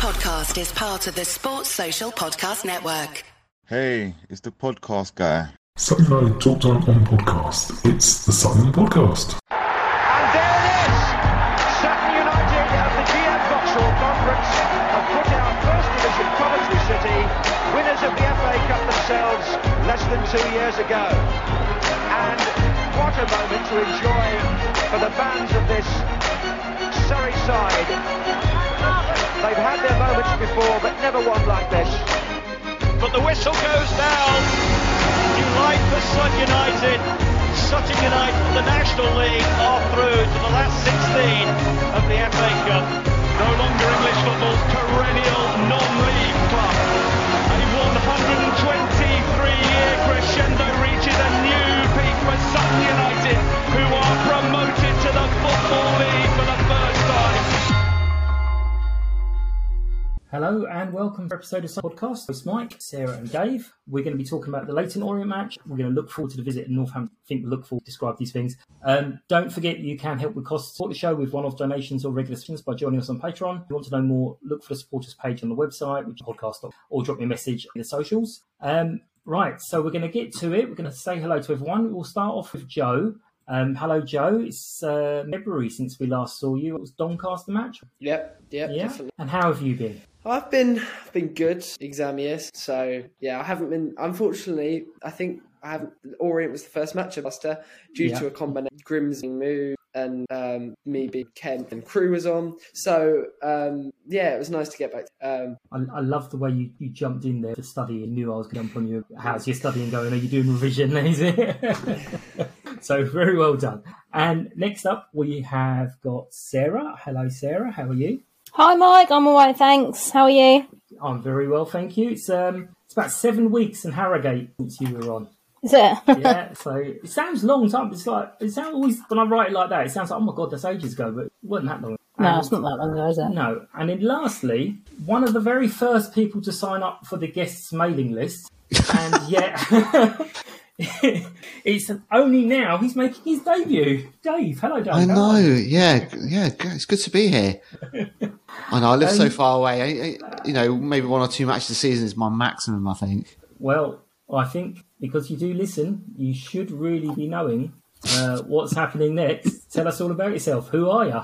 podcast is part of the Sports Social Podcast Network. Hey, it's the podcast guy. Sutton United Talk Time on podcast. It's the Sutton Podcast. And there it is! Sutton United of the GM Vauxhall Conference have put out First Division Coventry City, winners of the FA Cup themselves less than two years ago. And what a moment to enjoy for the fans of this Surrey side. They've had their moments before, but never one like this. But the whistle goes down. Delight for Sutton United. Sutton United, the National League, are through to the last 16 of the FA Cup. No longer English football's perennial non-league club. A 123-year crescendo reaches a new peak for Sutton United, who are promoted to the Football League for the Hello and welcome to episode of Podcast. It's Mike, Sarah, and Dave. We're going to be talking about the Leyton Orient match. We're going to look forward to the visit in Northampton. I think we look forward to describe these things. Um, don't forget you can help with costs. Support the show with one-off donations or regular subscriptions by joining us on Patreon. If you want to know more, look for the supporters page on the website, which is podcast, or drop me a message in the socials. Um, right, so we're going to get to it. We're going to say hello to everyone. We'll start off with Joe. Um, hello, Joe. It's uh, February since we last saw you. It was Doncaster match. Yep, yep, Yeah. definitely. And how have you been? I've been I've been good exam years, so yeah, I haven't been. Unfortunately, I think I haven't. Orient was the first match of Leicester due Yeah. to a combination Grim's move and um, me being Kent and Crew was on. So um, yeah, it was nice to get back. Um, I, I love the way you, you jumped in there to study and knew I was going to jump on you. How's your studying going? Are you doing revision? Is it? so very well done. And next up, we have got Sarah. Hello, Sarah. How are you? Hi, Mike. I'm all right, thanks. How are you? I'm very well, thank you. It's um, it's about seven weeks in Harrogate since you were on. Is it? Yeah, so it sounds long time. It's like it sounds always when I write it like that. It sounds like oh my god, that's ages ago, but it wasn't that long. no, And- it's not that long ago, is it? No, and then lastly, one of the very first people to sign up for the guests mailing list, and yet it's only now he's making his debut. Dave, hello, Dave. I know, yeah, yeah. It's good to be here. I know I live so Um, far away. I, I, you know, maybe one or two matches a season is my maximum. I think. Well, I think because you do listen, you should really be knowing uh, what's happening next. Tell us all about yourself. Who are you?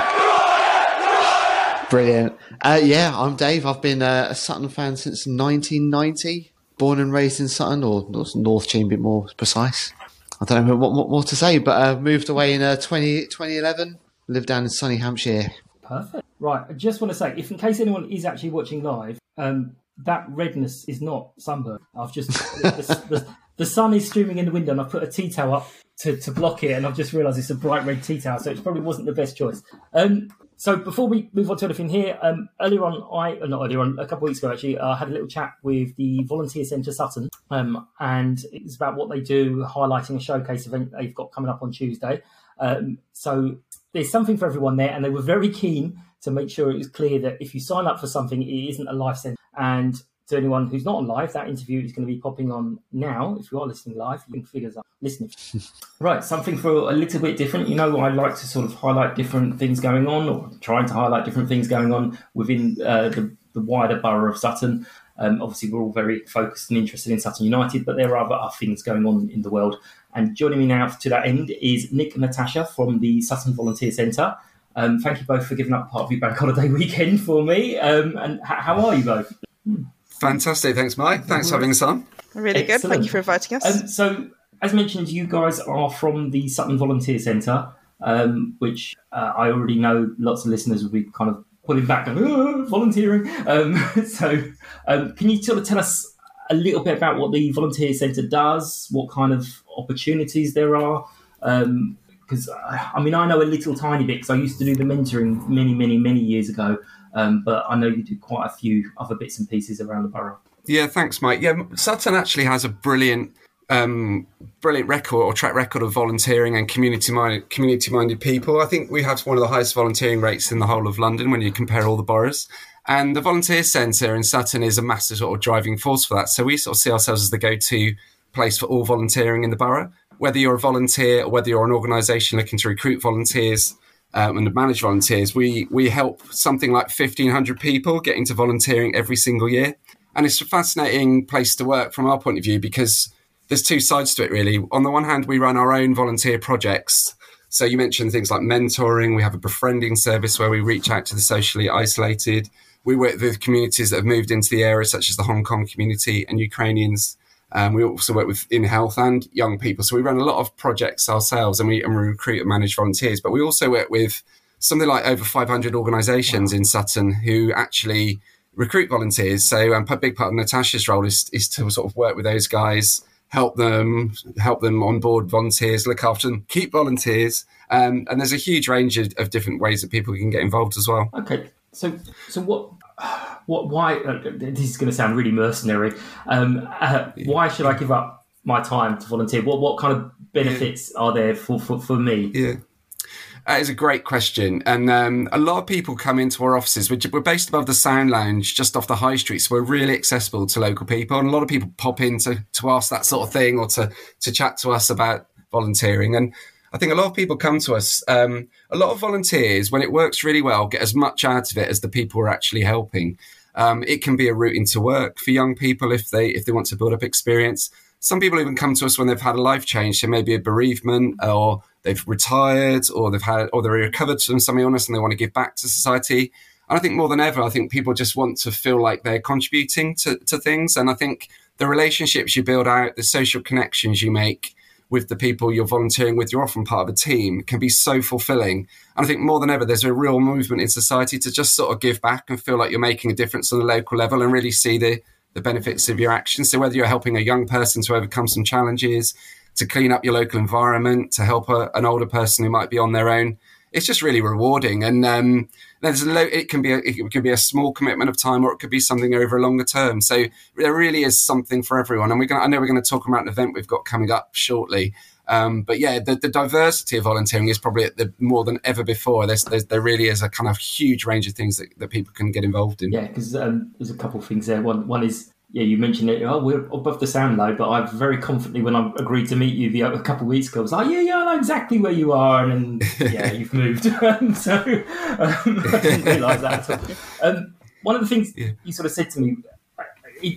Brilliant. Uh, yeah, I'm Dave. I've been uh, a Sutton fan since 1990. Born and raised in Sutton, or North North Cheam, a bit more precise. I don't know what, what more to say, but uh, moved away in uh, 20, 2011. Lived down in sunny Hampshire. Perfect. Right. I just want to say, if in case anyone is actually watching live, um, that redness is not sunburn. I've just the, the, the sun is streaming in the window, and I've put a tea towel up to, to block it, and I've just realised it's a bright red tea towel, so it probably wasn't the best choice. Um, so before we move on to anything here, um, earlier on, I uh, not earlier on, a couple of weeks ago actually, I had a little chat with the Volunteer Centre Sutton, um, and it's about what they do, highlighting a showcase event they've got coming up on Tuesday. Um, so there's something for everyone there, and they were very keen to make sure it was clear that if you sign up for something, it isn't a life sentence. And to anyone who's not on live, that interview is going to be popping on now. If you are listening live, you can figure out listening. right, something for a little bit different. You know, I like to sort of highlight different things going on, or trying to highlight different things going on within uh, the, the wider borough of Sutton. Um, obviously, we're all very focused and interested in Sutton United, but there are other other things going on in the world. And joining me now to that end is Nick and Natasha from the Sutton Volunteer Centre. Um, thank you both for giving up part of your bank holiday weekend for me. Um, and h- how are you both? Fantastic. Thanks, Mike. Thanks for having us on. Really good. Thank you for inviting us. Um, so, as mentioned, you guys are from the Sutton Volunteer Centre, um, which uh, I already know lots of listeners will be kind of pulling back and "Ah, volunteering. Um, so, um, can you sort of tell us a little bit about what the Volunteer Centre does, what kind of opportunities there are? Because, uh, I mean, I know a little tiny bit because I used to do the mentoring many, many, many years ago. Um, but I know you do quite a few other bits and pieces around the borough. Yeah, thanks, Mike. Yeah, Sutton actually has a brilliant, um, brilliant record or track record of volunteering and community minded, community minded people. I think we have one of the highest volunteering rates in the whole of London when you compare all the boroughs. And the volunteer centre in Sutton is a massive sort of driving force for that. So we sort of see ourselves as the go to place for all volunteering in the borough. Whether you're a volunteer or whether you're an organisation looking to recruit volunteers, um, and manage volunteers, we we help something like fifteen hundred people get into volunteering every single year, and it's a fascinating place to work from our point of view because there's two sides to it really. On the one hand, we run our own volunteer projects. So you mentioned things like mentoring. We have a befriending service where we reach out to the socially isolated. We work with communities that have moved into the area, such as the Hong Kong community and Ukrainians. Um, we also work with in health and young people. So we run a lot of projects ourselves and we, and we recruit and manage volunteers. But we also work with something like over 500 organisations wow. in Sutton who actually recruit volunteers. So um, a big part of Natasha's role is, is to sort of work with those guys help them, help them onboard volunteers, look after them, keep volunteers. Um, and there's a huge range of, of, different ways that people can get involved as well. Okay, so so what? What? Why? Uh, this is going to sound really mercenary. Um, uh, why should I give up my time to volunteer? What what kind of benefits yeah. are there for, for, for me? Yeah. That is a great question. And um, a lot of people come into our offices. We're, we're, based above the Sound Lounge, just off the high street. So we're really accessible to local people. And a lot of people pop in to, to ask that sort of thing or to, to chat to us about volunteering. And I think a lot of people come to us. Um, a lot of volunteers, when it works really well, get as much out of it as the people are actually helping. Um, it can be a route into work for young people if they if they want to build up experience. Some people even come to us when they've had a life change, so maybe a bereavement or they've retired or they've had or they're recovered from some illness and they want to give back to society. And I think more than ever, I think people just want to feel like they're contributing to, to things. And I think the relationships you build out, the social connections you make with the people you're volunteering with, you're often part of a team, can be so fulfilling. And I think more than ever, there's a real movement in society to just sort of give back and feel like you're making a difference on a local level and really see the, the benefits of your actions. So whether you're helping a young person to overcome some challenges, to clean up your local environment, to help a, an older person who might be on their own. It's just really rewarding, and um, there's low, it can be a, it can be a small commitment of time, or it could be something over a longer term. So there really is something for everyone, and we're going. I know we're going to talk about an event we've got coming up shortly. Um, but yeah, the, the, diversity of volunteering is probably the, more than ever before. There's, there's, there really is a kind of huge range of things that, that people can get involved in. Yeah, because um, there's a couple of things there. One, one is yeah, you mentioned it. Oh, we're above the Sound Lounge, but I very confidently, when I agreed to meet you the, a couple of weeks ago, I was like, yeah, yeah, I know exactly where you are, and then, yeah, you've moved. so um, I didn't realise that at all. Um, one of the things yeah. you sort of said to me,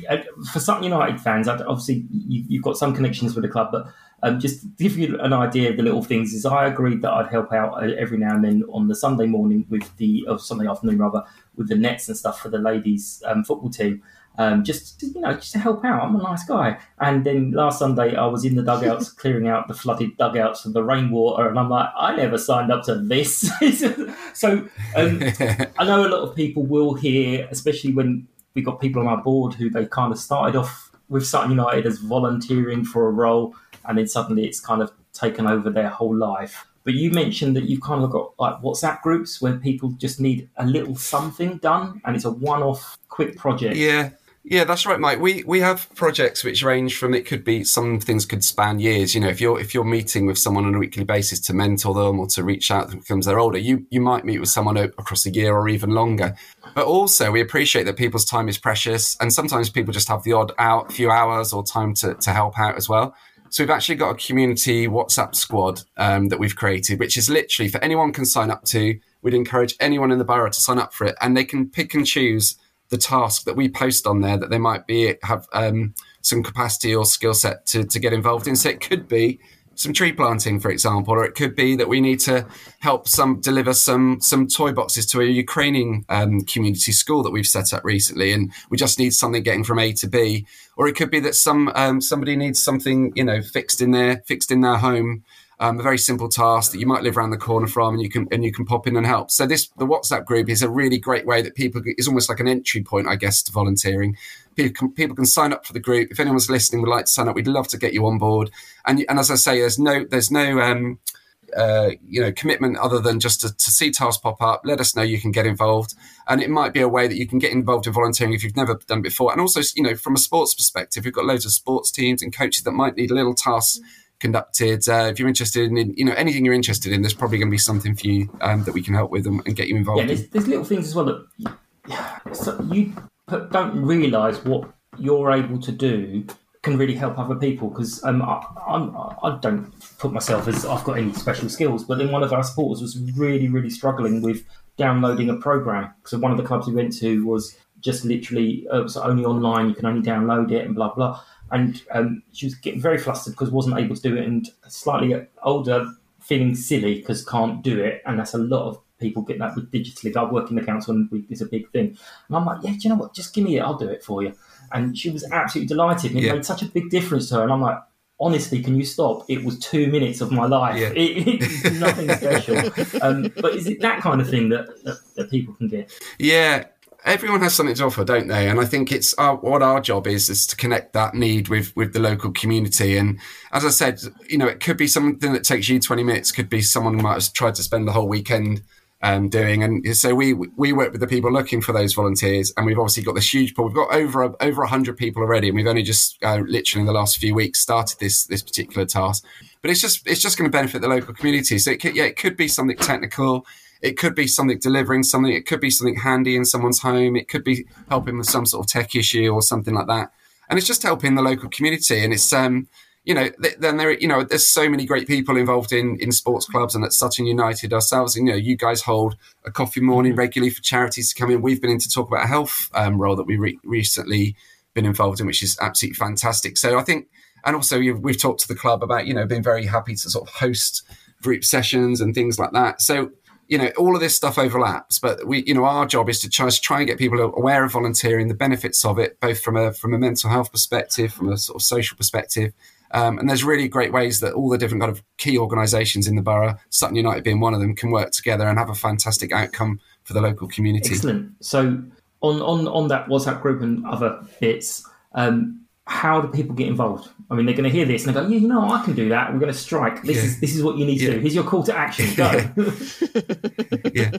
uh, for Sutton United fans, obviously you, have got some connections with the club, but um, just to give you an idea of the little things, is I agreed that I'd help out uh, every now and then on the Sunday morning with the, or Sunday afternoon rather, with the nets and stuff for the ladies' um, football team um, just you know, just to help out. I'm a nice guy. And then last Sunday, I was in the dugouts clearing out the flooded dugouts of the rainwater, and I'm like, I never signed up to this. so um, I know a lot of people will hear, especially when we got people on our board who they kind of started off with Sutton United as volunteering for a role, and then suddenly it's kind of taken over their whole life. But you mentioned that you've kind of got like WhatsApp groups where people just need a little something done, and it's a one-off quick project. Yeah, yeah, that's right, Mike. We we have projects which range from it could be some things could span years. You know, if you're if you're meeting with someone on a weekly basis to mentor them or to reach out becomes they're older, you you might meet with someone across a year or even longer. But also, we appreciate that people's time is precious, and sometimes people just have the odd out few hours or time to to help out as well. So we've actually got a community WhatsApp squad um, that we've created, which is literally for anyone can sign up to. We'd encourage anyone in the borough to sign up for it, and they can pick and choose the task that we post on there that they might be have um, some capacity or skill set to, to get involved in. So it could be some tree planting, for example, or it could be that we need to help some deliver some some toy boxes to a Ukrainian um, community school that we've set up recently, and we just need something getting from A to B. Or it could be that some um, somebody needs something you know fixed in their fixed in their home um, a very simple task that you might live around the corner from, and you can and you can pop in and help. So this the WhatsApp group is a really great way that people is almost like an entry point, I guess, to volunteering. People can, people can sign up for the group. If anyone's listening would like to sign up, we'd love to get you on board. And and as I say, there's no there's no um, uh, you know commitment other than just to, to, see tasks pop up let us know you can get involved and it might be a way that you can get involved in volunteering if you've never done it before and also you know from a sports perspective we've got loads of sports teams and coaches that might need little tasks conducted. Uh, if you're interested in, you know, anything you're interested in, there's probably going to be something for you um, that we can help with and, and get you involved. Yeah, there's, there's, little things as well that you don't realise what you're able to do can really help other people because um, I, I'm, I don't put myself as I've got any special skills, but then one of our supporters was really, really struggling with downloading a program. So one of the clubs we went to was just literally uh, it was only online, you can only download it and blah blah. And um, she was getting very flustered because wasn't able to do it, and slightly older, feeling silly because can't do it, and that's a lot of people get that with digitally. I work in the council and we, it's a big thing. And I'm like, yeah, do you know what? Just give me it, I'll do it for you. And she was absolutely delighted, and it Yeah. made such a big difference to her. And I'm like, honestly, can you stop? It was two minutes of my life. Yeah. It, it's nothing special. um, but is it that kind of thing that, that, that people can get? Yeah, everyone has something to offer, don't they? And I think it's our, what our job is is to connect that need with with the local community. And as I said, you know, it could be something that takes you twenty minutes. Could be someone who might have tried to spend the whole weekend um, doing. And so we we work with the people looking for those volunteers, and we've obviously got this huge pool. We've got over over hundred people already, and we've only just uh, literally in the last few weeks started this this particular task. But it's just it's just going to benefit the local community. So it could, yeah, it could be something technical. It could be something delivering something. It could be something handy in someone's home. It could be helping with some sort of tech issue or something like that. And it's just helping the local community. And it's um, you know, th- then there, you know, there's so many great people involved in in sports clubs and at Sutton United ourselves. And you know, you guys hold a coffee morning regularly for charities to come in. We've been in to talk about a health um, role that we re- recently been involved in, which is absolutely fantastic. So I think, and also you've, we've talked to the club about you know being very happy to sort of host group sessions and things like that. So you know all of this stuff overlaps but we you know our job is to try, to try and get people aware of volunteering the benefits of it both from a from a mental health perspective from a sort of social perspective um, and there's really great ways that all the different kind of key organisations in the borough, Sutton United being one of them, can work together and have a fantastic outcome for the local community. Excellent. So on on on that WhatsApp group and other bits, um, how do people get involved? I mean, they're going to hear this and they go, "Yeah, you know, I can do that. We're going to strike. This Yeah. is this is what you need to Yeah. do. Here's your call to action. Go." yeah.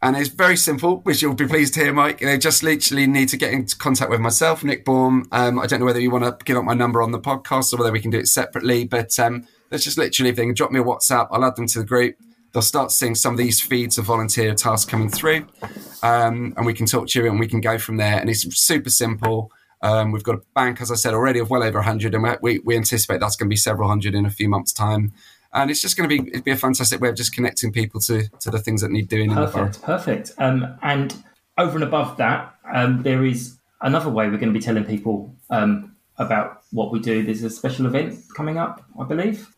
And it's very simple, which you'll be pleased to hear, Mike. They just literally need to get in contact with myself, Nick Baum. Um, I don't know whether you want to give up my number on the podcast or whether we can do it separately, but um, let's just literally, if they can drop me a WhatsApp, I'll add them to the group. They'll start seeing some of these feeds of volunteer tasks coming through, um, and we can talk to you and we can go from there. And it's super simple. Um, we've got a bank, as I said already, of well over 100, and we, we anticipate that's going to be several hundred in a few months' time. And it's just going to be it'd be a fantastic way of just connecting people to to the things that need doing in the. Perfect, perfect. Um, and over and above that, um, there is another way we're going to be telling people um, about what we do. There's a special event coming up, I believe.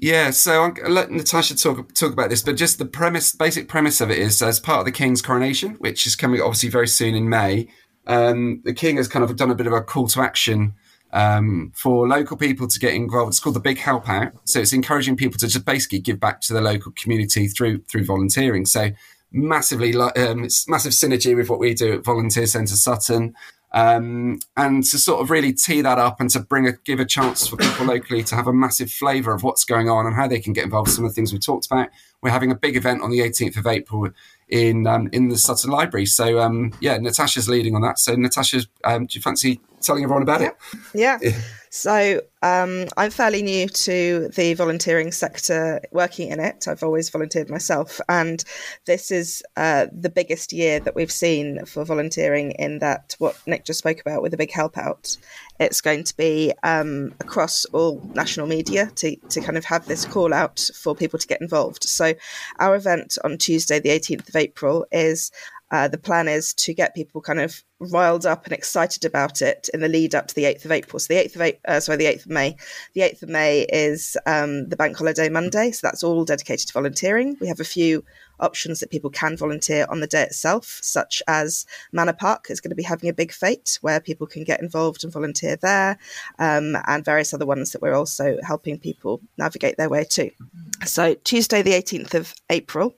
Yeah, so I'll let Natasha talk talk about this, but just the premise, basic premise of it is as part of the King's coronation, which is coming obviously very soon in May. Um, the King has kind of done a bit of a call to action um, for local people to get involved. It's called the Big Help Out, so it's encouraging people to just basically give back to the local community through through volunteering. So massively, um, it's massive synergy with what we do at Volunteer Centre Sutton. Um, and to sort of really tee that up and to bring a give a chance for people locally to have a massive flavour of what's going on and how they can get involved. Some of the things we talked about. We're having a big event on the 18th of April in um, in the Sutton Library. So um, yeah, Natasha's leading on that. So Natasha, um, do you fancy telling everyone about it? Yeah. So um, I'm fairly new to the volunteering sector, working in it. I've always volunteered myself, and this is uh, the biggest year that we've seen for volunteering. In that, what Nick just spoke about with the big help out, it's going to be um, across all national media to to kind of have this call out for people to get involved. So our event on Tuesday, the 18th of April, is uh, the plan is to get people kind of riled up and excited about it in the lead up to the 8th of April. So the 8th of April, uh, sorry, the 8th of May. The 8th of May is um, the bank holiday Monday, so that's all dedicated to volunteering. We have a few options that people can volunteer on the day itself, such as Manor Park is going to be having a big fete where people can get involved and volunteer there, um, and various other ones that we're also helping people navigate their way to. So Tuesday, the 18th of April,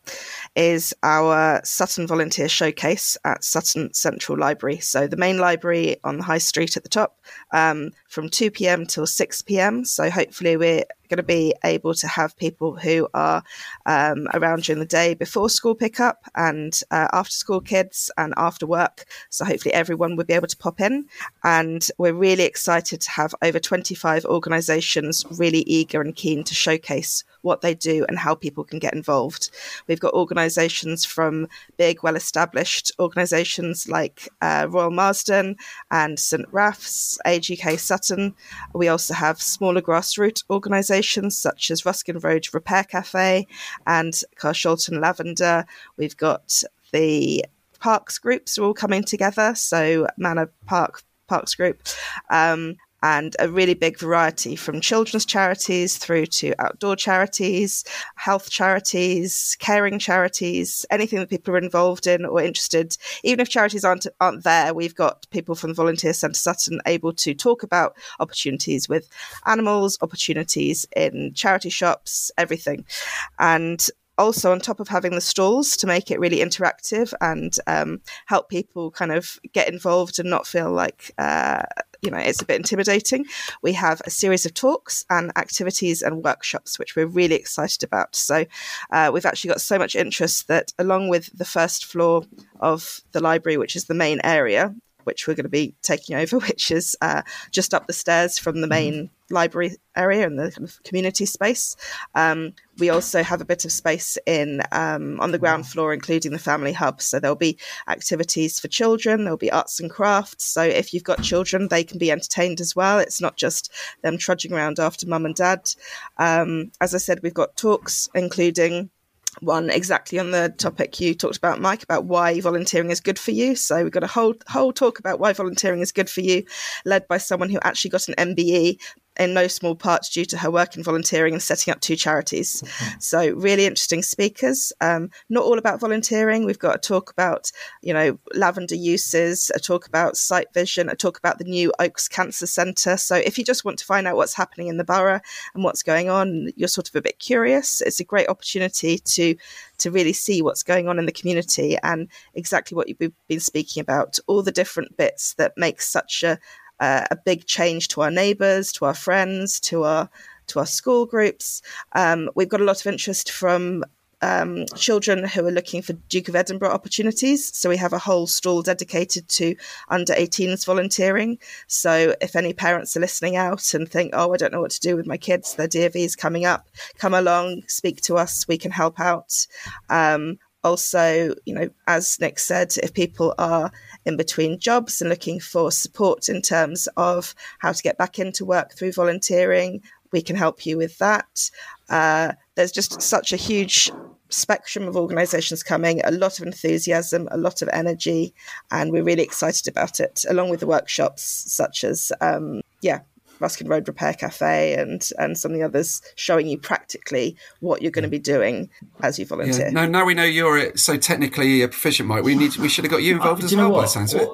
is our Sutton Volunteer Showcase at Sutton Central Library. So the main library on the High Street at the top, um, from 2 p.m. till 6 p.m. So hopefully we're going to be able to have people who are um, around during the day before school pickup and uh, after school kids and after work. So hopefully everyone will be able to pop in. And we're really excited to have over 25 organisations really eager and keen to showcase what they do and how people can get involved. We've got organisations from big, well established organisations like uh, Royal Marsden and St Raph's, Age UK Sutton. We also have smaller grassroots organisations such as Ruskin Road Repair Cafe and Carshalton Lavender. We've got the parks groups are all coming together. So Manor Park Parks Group, um, and a really big variety from children's charities through to outdoor charities, health charities, caring charities, anything that people are involved in or interested. Even if charities aren't aren't there, we've got people from the Volunteer Centre Sutton able to talk about opportunities with animals, opportunities in charity shops, everything. And also on top of having the stalls to make it really interactive and um, help people kind of get involved and not feel like uh, you know it's a bit intimidating. We have a series of talks and activities and workshops which we're really excited about. So uh, we've actually got so much interest that along with the first floor of the library which is the main area which we're going to be taking over, which is uh, just up the stairs from the main library area and the kind of community space. Um, we also have a bit of space in um, on the ground floor, including the family hub. So there'll be activities for children. There'll be arts and crafts. So if you've got children, they can be entertained as well. It's not just them trudging around after mum and dad. Um, as I said, we've got talks, including one exactly on the topic you talked about, Mike, about why volunteering is good for you. So we've got a whole whole talk about why volunteering is good for you, led by someone who actually got an MBE in no small part due to her work in volunteering and setting up two charities. So really interesting speakers. Um, not all about volunteering. We've got a talk about you know lavender uses, a talk about sight vision, a talk about the new Oaks Cancer Centre. So if you just want to find out what's happening in the borough and what's going on, you're sort of a bit curious. It's a great opportunity to to really see what's going on in the community and exactly what you've been speaking about, all the different bits that make such a, uh, a big change to our neighbours, to our friends, to our to our school groups. Um, we've got a lot of interest from um, children who are looking for Duke of Edinburgh opportunities. So we have a whole stall dedicated to under 18s volunteering. So if any parents are listening out and think, oh, I don't know what to do with my kids, their DofE is coming up, come along, speak to us, we can help out. Um, also, you know, as Nick said, if people are in between jobs and looking for support in terms of how to get back into work through volunteering, we can help you with that. Uh, there's just such a huge spectrum of organisations coming, a lot of enthusiasm, a lot of energy, and we're really excited about it, along with the workshops such as, um, yeah, Ruskin Road Repair Cafe and and some of the others showing you practically what you're going to be doing as you volunteer. Yeah. No, now we know you're so technically proficient, Mike. We need we should have got you involved uh, as well. By the sounds of it,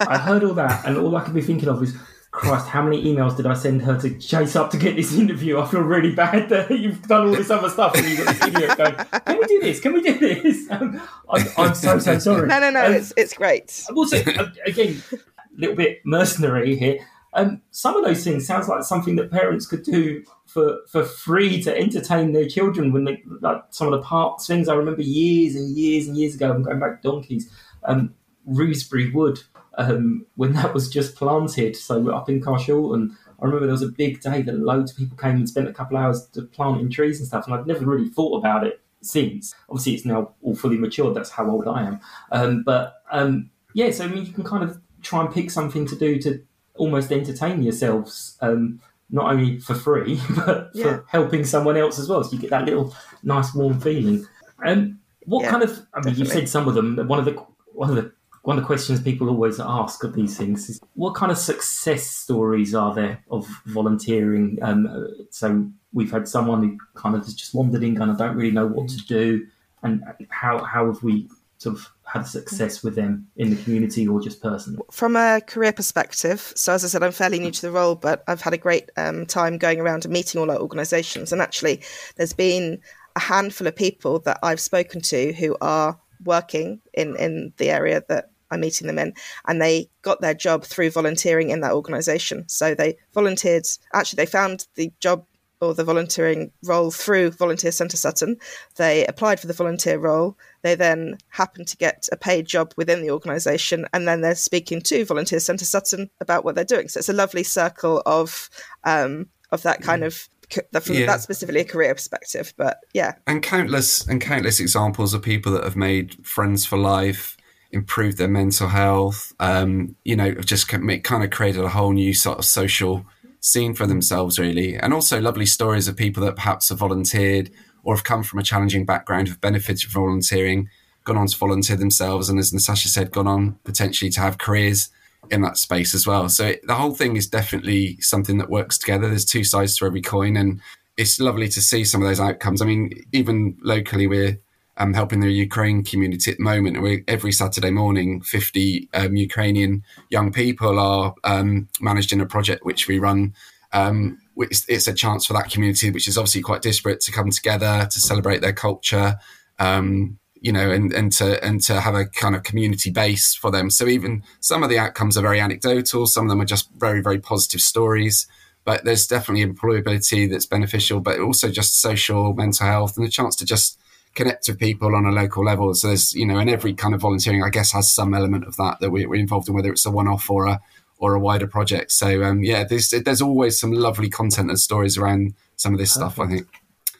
I heard all that, and all I could be thinking of is. Christ, how many emails did I send her to chase up to get this interview? I feel really bad that you've done all this other stuff and you've got this idiot going, Can we do this? Can we do this? Um, I'm, I'm, so, so sorry. No, no, no, um, it's, it's great. Also, again, a little bit mercenary here. Um, some of those things sounds like something that parents could do for, for free to entertain their children when they like some of the parks things. I remember years and years and years ago. I'm going back donkeys. Um, Rewsbury Wood um, when that was just planted. So we're up in Carshalton, I remember there was a big day that loads of people came and spent a couple of hours planting trees and stuff. And I've never really thought about it since. Obviously, it's now all fully matured. That's how old I am. Um, but um, yeah, so I mean, you can kind of try and pick something to do to almost entertain yourselves, um, not only for free, but yeah. for helping someone else as well. So you get that little nice warm feeling. And um, what yeah, kind of? I mean, definitely. you said some of them. One of the one of the one of the questions people always ask of these things is what kind of success stories are there of volunteering? Um, so we've had someone who kind of has just wandered in, kind of don't really know what to do, and how how have we sort of had success with them in the community or just personally? From a career perspective, so as I said, I'm fairly new to the role, but I've had a great um, time going around and meeting all our organisations. And actually, there's been a handful of people that I've spoken to who are working in, in the area that I'm meeting them in, and they got their job through volunteering in that organisation. So they volunteered. Actually, they found the job or the volunteering role through Volunteer Centre Sutton. They applied for the volunteer role. They then happened to get a paid job within the organisation, and then they're speaking to Volunteer Centre Sutton about what they're doing. So it's a lovely circle of um, of that kind of from Yeah. that specifically a career perspective. But yeah, and countless and countless examples of people that have made friends for life, improved their mental health. Um, you know, have just kind of created a whole new sort of social scene for themselves, really, and also lovely stories of people that perhaps have volunteered or have come from a challenging background, have benefited from volunteering, gone on to volunteer themselves, and as Natasha said, gone on potentially to have careers in that space as well. So it, the whole thing is definitely something that works together. There's two sides to every coin, and it's lovely to see some of those outcomes. I mean, even locally, we're um, helping the Ukraine community at the moment. We every Saturday morning, 50 um, Ukrainian young people are um, managed in a project which we run. Um, which it's a chance for that community, which is obviously quite disparate, to come together to celebrate their culture, um, you know, and, and to and to have a kind of community base for them. So even some of the outcomes are very anecdotal, some of them are just very very positive stories. But there's definitely employability that's beneficial, but also just social, mental health, and the chance to just connect with people on a local level. So there's, you know, and every kind of volunteering, I guess, has some element of that that we, we're involved in, whether it's a one-off or a or a wider project. So um, yeah, there's there's always some lovely content and stories around some of this stuff. I think.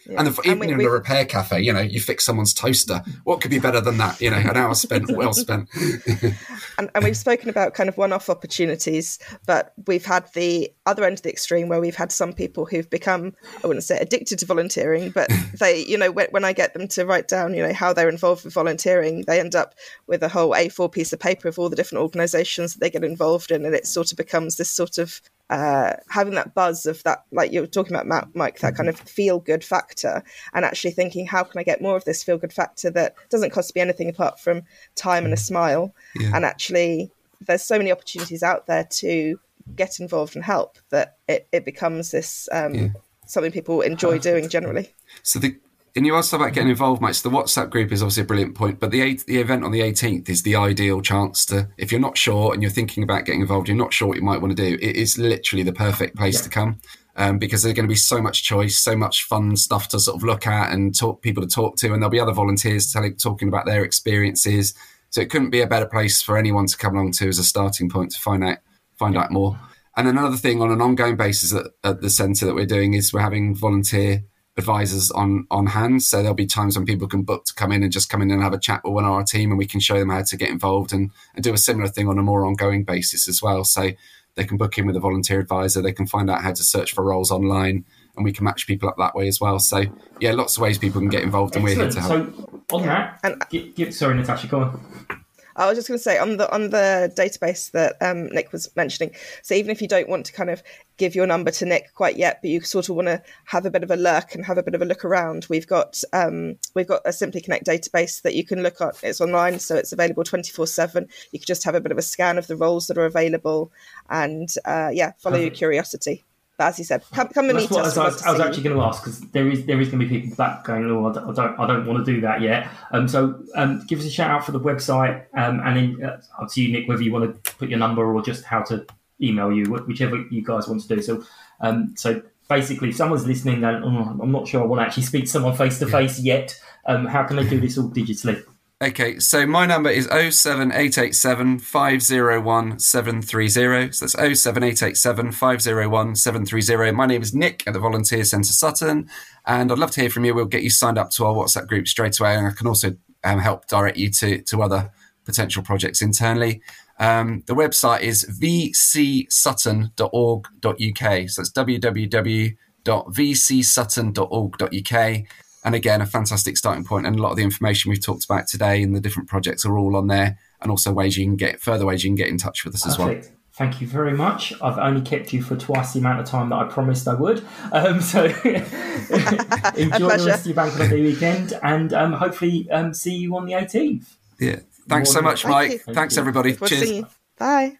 Yeah. And the, And even we- in we- a repair cafe, you know, you fix someone's toaster. What could be better than that? You know, an hour spent, well spent. and, and we've spoken about kind of one-off opportunities, but we've had the other end of the extreme where we've had some people who've become, I wouldn't say addicted to volunteering, but they, you know, when, when I get them to write down, you know, how they're involved with volunteering, they end up with a whole A4 piece of paper of all the different organisations that they get involved in, and it sort of becomes this sort of uh, having that buzz of that, like you were talking about, Mike, that kind of feel good factor, and actually thinking, how can I get more of this feel good factor that doesn't cost me anything apart from time and a smile? Yeah. And actually, there's so many opportunities out there to get involved and help that it, it becomes this um, something people enjoy doing generally. So the and you asked about getting involved, Mike. So the WhatsApp group is obviously a brilliant point, but the eight, the event on the 18th is the ideal chance to, if you're not sure and you're thinking about getting involved, you're not sure what you might want to do. It is literally the perfect place to come um, because there's going to be so much choice, so much fun stuff to sort of look at and talk people to talk to, and there'll be other volunteers telling, talking about their experiences. So it couldn't be a better place for anyone to come along to as a starting point to find out find out more. And another thing on an ongoing basis at, at the centre that we're doing is we're having volunteer advisors on on hand. So there'll be times when people can book to come in and just come in and have a chat with one of our team, and we can show them how to get involved and, and do a similar thing on a more ongoing basis as well. So they can book in with a volunteer advisor. They can find out how to search for roles online, and we can match people up that way as well. So yeah, lots of ways people can get involved, and we're here to help. So on that, gi- gi- sorry, Natasha, go on. I was just going to say on the on the database that um, Nick was mentioning. So even if you don't want to kind of give your number to Nick quite yet, but you sort of want to have a bit of a lurk and have a bit of a look around, we've got um, we've got a Simply Connect database that you can look at. It's online, so it's available twenty four seven. You can just have a bit of a scan of the roles that are available, and uh, yeah, follow your curiosity. But as you said, come, come and That's meet what us. I We'd was, I was actually going to ask because there is there is going to be people back going, oh, I don't, I don't, I don't want to do that yet. Um, so um, give us a shout out for the website, um, and then uh, up to you, Nick, whether you want to put your number or just how to email you, whichever you guys want to do. So, um, so basically, if someone's listening, going, oh, I'm not sure I want to actually speak to someone face to face yet. Um, how can they do this all digitally? Okay, so my number is 07887 501 730. So that's 07887 501 730. My name is Nick at the Volunteer Centre Sutton, and I'd love to hear from you. We'll get you signed up to our WhatsApp group straight away, and I can also um, help direct you to, to other potential projects internally. Um, the website is vcsutton.org.uk. So that's www.vcsutton.org.uk. And again, a fantastic starting point. point, and a lot of the information we've talked about today and the different projects are all on there, and also ways you can get further ways you can get in touch with us as well. Thank you very much. I've only kept you for twice the amount of time that I promised I would. Um, so enjoy the pleasure. rest of your bank holiday weekend, and um, hopefully um, see you on the 18th. Yeah. Thanks so much, Mike. you. Thanks, you. everybody. Look forward to Cheers. seeing you. Bye.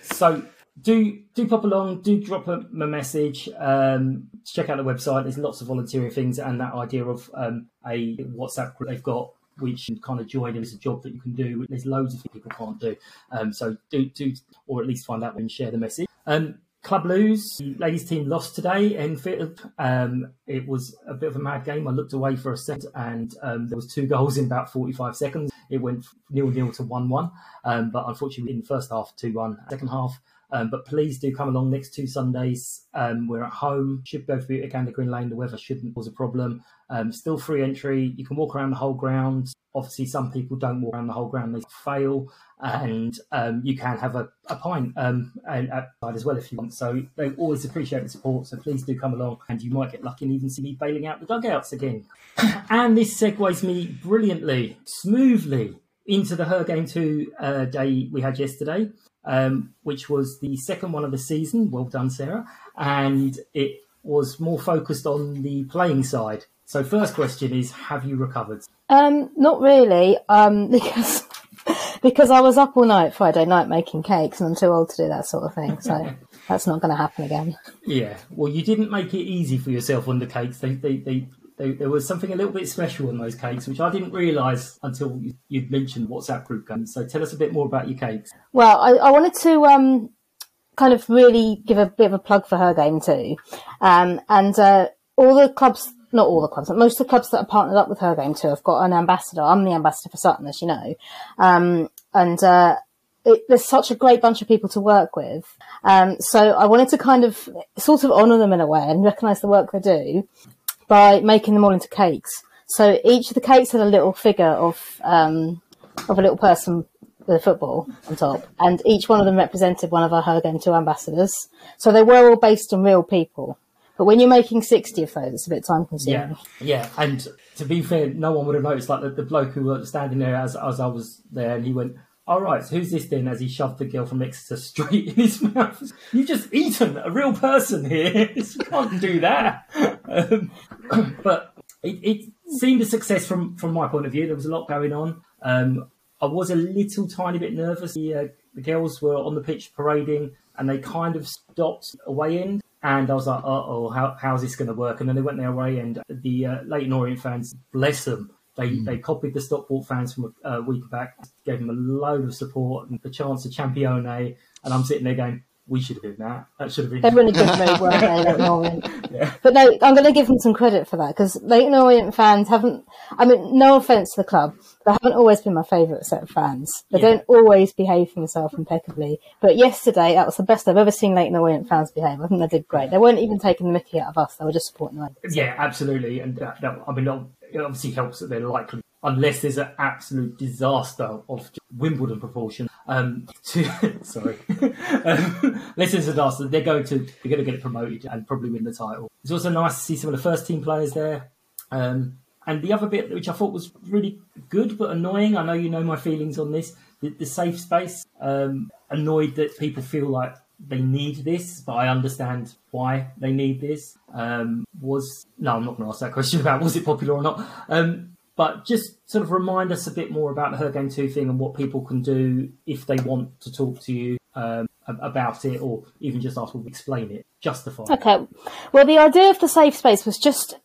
So do do pop along, do drop a, a message. Um, check out the website. There's lots of volunteering things, and that idea of um, a WhatsApp group they've got, which you kind of join. There's a job that you can do. There's loads of people can't do. Um, so do do, or at least find out and share the message. Um, Club lose. Ladies team lost today. Enfield. Um, it was a bit of a mad game. I looked away for a second, and um, there was two goals in about 45 seconds. It went nil nil to one one. Um, but unfortunately, in the first half, two one. Second half. Um, but please do come along next two Sundays. Um, we're at home. Should go through Gander Green Lane. The weather shouldn't cause a problem. Um, still free entry. You can walk around the whole ground. Obviously, some people don't walk around the whole ground; they fail, and um, you can have a, a pint um, and outside as well if you want. So they always appreciate the support. So please do come along, and you might get lucky and even see me bailing out the dugouts again. and this segues me brilliantly, smoothly into the Her Game Too uh, day we had yesterday um, which was the second one of the season. Well done, Sarah. And it was more focused on the playing side. So, first question is Have you recovered? Um, not really, um, because because I was up all night Friday night making cakes, and I'm too old to do that sort of thing. So that's not going to happen again. Yeah, well, you didn't make it easy for yourself on the cakes. They they, they there, there, was something a little bit special in those cakes, which I didn't realise until you'd mentioned WhatsApp group games. So tell us a bit more about your cakes. Well, I, I wanted to um, kind of really give a bit of a plug for her game too, um, and uh, all the clubs. Not all the clubs, but most of the clubs that are partnered up with her game too have got an ambassador. I'm the ambassador for Sutton, as you know, um, and uh, it, there's such a great bunch of people to work with. Um, so I wanted to kind of sort of honour them in a way and recognise the work they do by making them all into cakes. So each of the cakes had a little figure of um, of a little person with a football on top, and each one of them represented one of our Game Too ambassadors. So they were all based on real people. But when you're making 60 of those, it's a bit time consuming. Yeah, yeah. And to be fair, no one would have noticed. Like the, the bloke who was standing there as, as I was there, and he went, all right, so who's this then? As he shoved the girl from Exeter straight in his mouth. You've just eaten a real person here. you can't do that. Um, but it, it, seemed a success from, from my point of view. There was a lot going on. Um, I was a little tiny bit nervous. The, uh, the girls were on the pitch parading and they kind of stopped away end. And I was like, oh, how, how's this going to work? And then they went their way, and the uh, Leyton Orient fans, bless them, they mm. they copied the Stockport fans from a, a, week back, gave them a load of support and the chance to Champione. And I'm sitting there going, we should have been that. That should have been. They were in a good mood, weren't they, Leyton Orient? yeah. But no, I'm going to give them some credit for that because Leyton Orient fans haven't. I mean, no offence to the club, they haven't always been my favourite set of fans. They yeah. don't always behave themselves impeccably. But yesterday, that was the best I've ever seen Leyton Orient fans behave. I think they did great. They weren't even taking the Mickey out of us; they were just supporting them. Yeah, absolutely. And that, that, I mean, it obviously helps that they're likely, unless there's an absolute disaster of Wimbledon proportion. Um, to sorry, um, unless there's a disaster, they're going to they're going to get it promoted and probably win the title. It's also nice to see some of the first team players there. Um, and the other bit which I thought was really good but annoying, I know you know my feelings on this, the, the safe space. Um, annoyed that people feel like they need this, but I understand why they need this. Um, was no, I'm not going to ask that question about was it popular or not. Um, but just sort of remind us a bit more about the Her Game Too thing and what people can do if they want to talk to you um, about it, or even just ask, to explain it, justify. Okay. Well, the idea of the safe space was just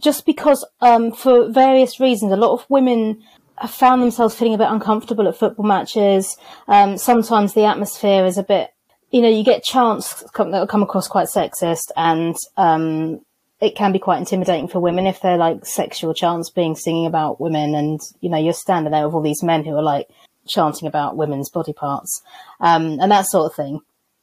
just because, um, for various reasons, a lot of women have found themselves feeling a bit uncomfortable at football matches. Um, sometimes the atmosphere is a bit you know, you get chants come, that come across quite sexist and, um, it can be quite intimidating for women if they're like sexual chants being singing about women and, you know, you're standing there with all these men who are like chanting about women's body parts, um, and that sort of thing.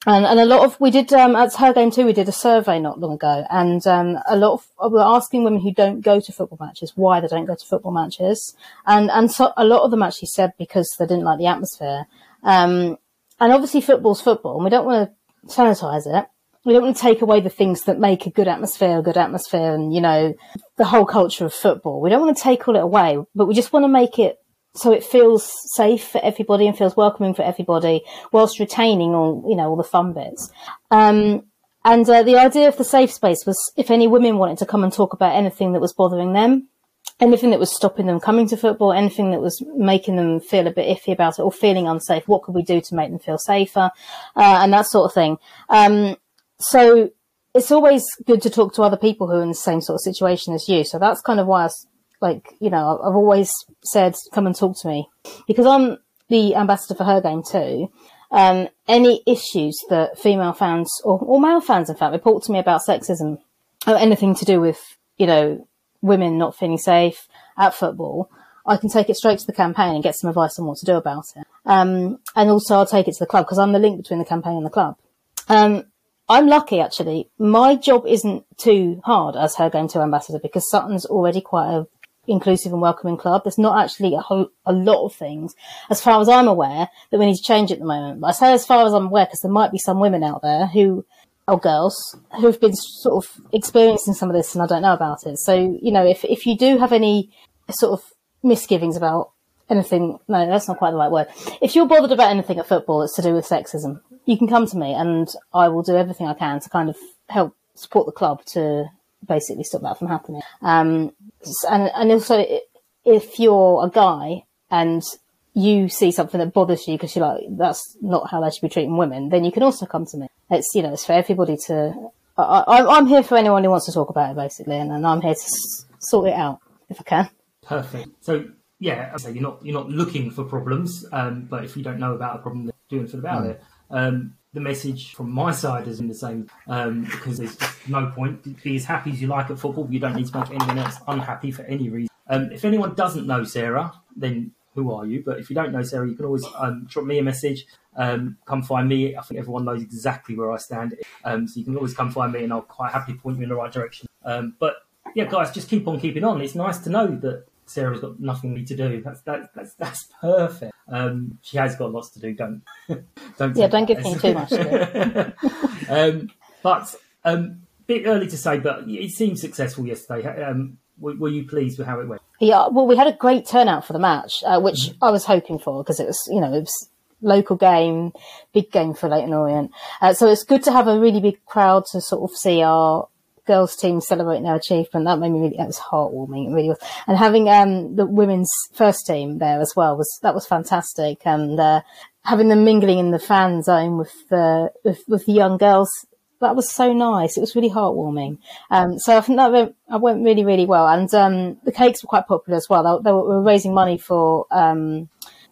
And, and a lot of, we did, um, at her game too, we did a survey not long ago and, um, a lot of, we're asking women who don't go to football matches why they don't go to football matches. And, and so a lot of them actually said because they didn't like the atmosphere. Um, and obviously football's football and we don't want to sanitize it. We don't want to take away the things that make a good atmosphere, a good atmosphere and, you know, the whole culture of football. We don't want to take all it away, but we just want to make it so it feels safe for everybody and feels welcoming for everybody whilst retaining all, you know, all the fun bits. Um, and uh, the idea of the safe space was if any women wanted to come and talk about anything that was bothering them, anything that was stopping them coming to football, anything that was making them feel a bit iffy about it or feeling unsafe, what could we do to make them feel safer, uh, and that sort of thing. Um, so it's always good to talk to other people who are in the same sort of situation as you. So that's kind of why I, like, you know, I've always said, come and talk to me because I'm the ambassador for her game too. um, any issues that female fans or, or male fans, in fact, report to me about sexism or anything to do with, you know, women not feeling safe at football, I can take it straight to the campaign and get some advice on what to do about it. Um, and also I'll take it to the club because I'm the link between the campaign and the club. Um, I'm lucky actually. My job isn't too hard as her game too ambassador because Sutton's already quite a inclusive and welcoming club. There's not actually a whole, a lot of things, as far as I'm aware, that we need to change at the moment. But I say as far as I'm aware because there might be some women out there who, or girls, who've been sort of experiencing some of this and I don't know about it. So, you know, if, if you do have any sort of misgivings about anything, no, that's not quite the right word. If you're bothered about anything at football that's to do with sexism, you can come to me and I will do everything I can to kind of help support the club to basically stop that from happening. Um, and, and also if you're a guy and you see something that bothers you because you're like, that's not how they should be treating women, then you can also come to me. It's, you know, it's for everybody to, I, am here for anyone who wants to talk about it basically, and, and I'm here to s- sort it out if I can. Perfect. So yeah, so you're not you're not looking for problems, um, but if you don't know about a problem, then do anything about Mm. it. Um, the message from my side is in the same um, because there's no point. Be as happy as you like at football. You don't need to make anyone else unhappy for any reason. Um, if anyone doesn't know Sarah, then who are you? But if you don't know Sarah, you can always um, drop me a message. Um, come find me. I think everyone knows exactly where I stand. Um, so you can always come find me, and I'll quite happily point you in the right direction. Um, but yeah, guys, just keep on keeping on. It's nice to know that Sarah's got nothing to do. That's that, that's that's perfect. Um, she has got lots to do. Don't don't Yeah, don't give me too much to um, but um, bit early to say, but it seemed successful yesterday. Were, were you pleased with how it went? Yeah, well, we had a great turnout for the match, uh, which I was hoping for because it was, you know, it was local game, big game for Leyton Orient. Uh, so it's good to have a really big crowd to sort of see our girls team celebrating their achievement. That made me really, that was heartwarming. It really was. And having, um, the women's first team there as well was, that was fantastic. And, uh, having them mingling in the fan zone with the, with, with the young girls that was so nice. It was really heartwarming. Um, so I think that went, I went really, really well. And, um, the cakes were quite popular as well. They, they were, we were raising money for, um,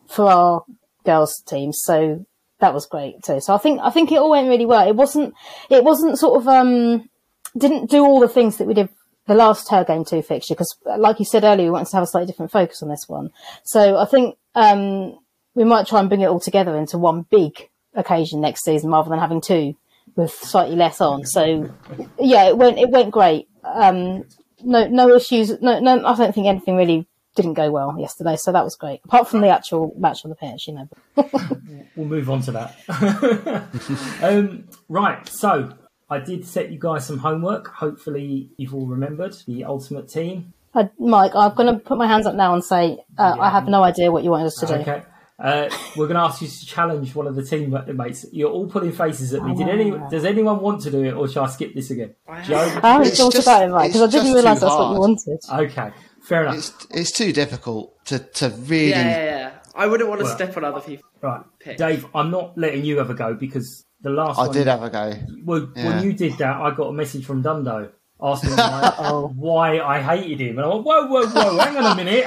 for our girls teams. So that was great too. So I think, I think it all went really well. It wasn't, it wasn't sort of, um, didn't do all the things that we did the last her game too fixture because like you said earlier, we wanted to have a slightly different focus on this one. So I think, um, we might try and bring it all together into one big occasion next season rather than having two with slightly less on. So yeah, it went it went great. Um, no no issues. No no. I don't think anything really didn't go well yesterday. So that was great. Apart from the actual match on the pitch, you know. We'll move on to that. um, right, so I did set you guys some homework. Hopefully, you've all remembered the ultimate team. Uh, Mike, I'm going to put my hands up now and say uh, I have no idea what you wanted us to do. Okay. Uh, we're going to ask you to challenge one of the teammates. You're all putting faces at me. Did any? Does anyone want to do it, or shall I skip this again? Joe? I haven't It's thought just- about it right because I didn't realise that's what you wanted. Okay, fair enough. It's it's too difficult to, to really. Yeah, yeah, yeah. I wouldn't want to Well- step on other people. Right, Pick. Dave. I'm not letting you have a go because the last I one, did have a go. Well, Yeah. when you did that, I got a message from Dundo asking like, why I hated him, and I went, "Whoa, whoa, whoa! hang on a minute,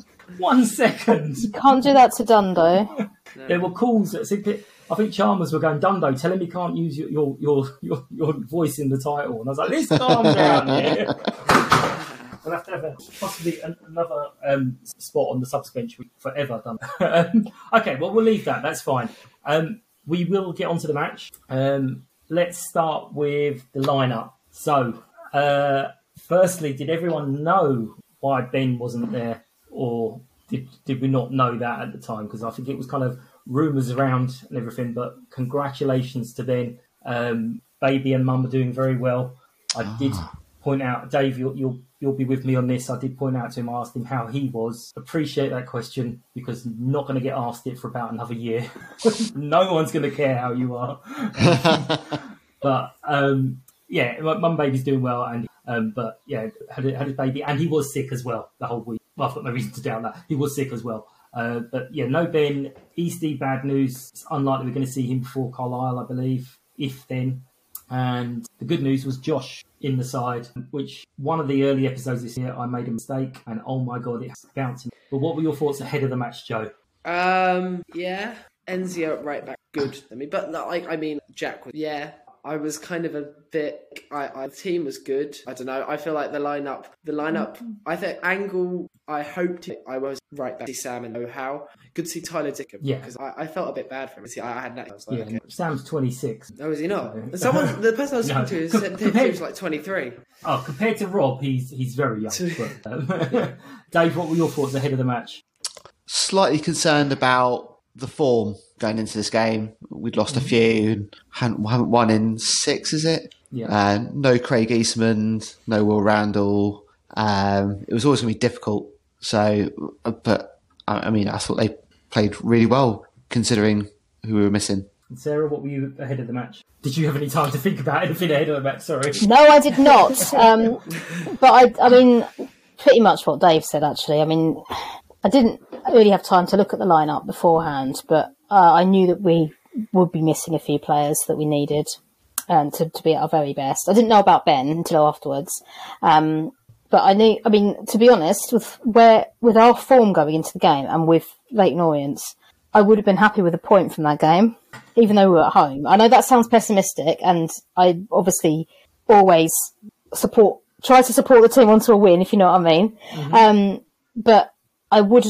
one second. You Can't do that to Dundo. There were calls that said, I think Chalmers were going, Dundo, tell him he can't use your your your, your, your voice in the title, and I was like, "This calm down here." We'll have to have a, possibly an, another um, spot on the subs bench forever done. um, okay, well we'll leave that. That's fine. Um, we will get on to the match. Um, let's start with the lineup. So, uh, firstly, did everyone know why Ben wasn't there, or did did we not know that at the time? Because I think it was kind of rumours around and everything. But congratulations to Ben. Um, baby and mum are doing very well. I did point out, Dave, you'll, you'll you'll be with me on this. I did point out to him, I asked him how he was. Appreciate that question because I'm not going to get asked it for about another year. no one's going to care how you are. but um, yeah, mum baby's doing well, and um, but yeah, had had his baby, and he was sick as well the whole week. Well, I've got no reason to doubt that he was sick as well. Uh, but yeah, no Ben. Easty, bad news. It's unlikely we're going to see him before Carlisle, I believe, if then. And the good news was Josh in the side, which one of the early episodes this year I made a mistake, and oh my god, it's bouncing. But what were your thoughts ahead of the match, Joe? Um, yeah, Enzio right back, good. I mean, but like, I mean, Jack was, yeah. I was kind of a bit. I, I the team was good. I don't know. I feel like the lineup, the lineup. I think Angle. I hoped I was right back. to See Sam and know how. Good to see Tyler Dickham. Yeah. because I, I felt a bit bad for him. See, I, I had that. I was like, Yeah, okay. Sam's 26. No, is he not? So- Someone, the person I was No. speaking to Com- said he compared- was like twenty three. Oh, compared to Rob, he's he's very young. but, um, Dave, what were your thoughts ahead of the match? Slightly concerned about the form going into this game. We'd lost a few and hadn't, haven't won in six, is it? Yeah. Uh, no Craig Eastmond, no Will Randall. Um, it was always going to be difficult. So, uh, but I, I mean, I thought they played really well considering who we were missing. And Sarah, what were you ahead of the match? Did you have any time to think about anything ahead of the match? Sorry. No, I did not. Um, but I, I mean, pretty much what Dave said. Actually, I mean, I didn't really have time to look at the lineup beforehand, but uh, I knew that we would be missing a few players that we needed um, to to be at our very best. I didn't know about Ben until afterwards. Um, but I knew, I mean, to be honest, with where with our form going into the game and with Leyton Orient's, I would have been happy with a point from that game, even though we were at home. I know that sounds pessimistic, and I obviously always support, try to support the team onto a win, if you know what I mean. Um, but I would,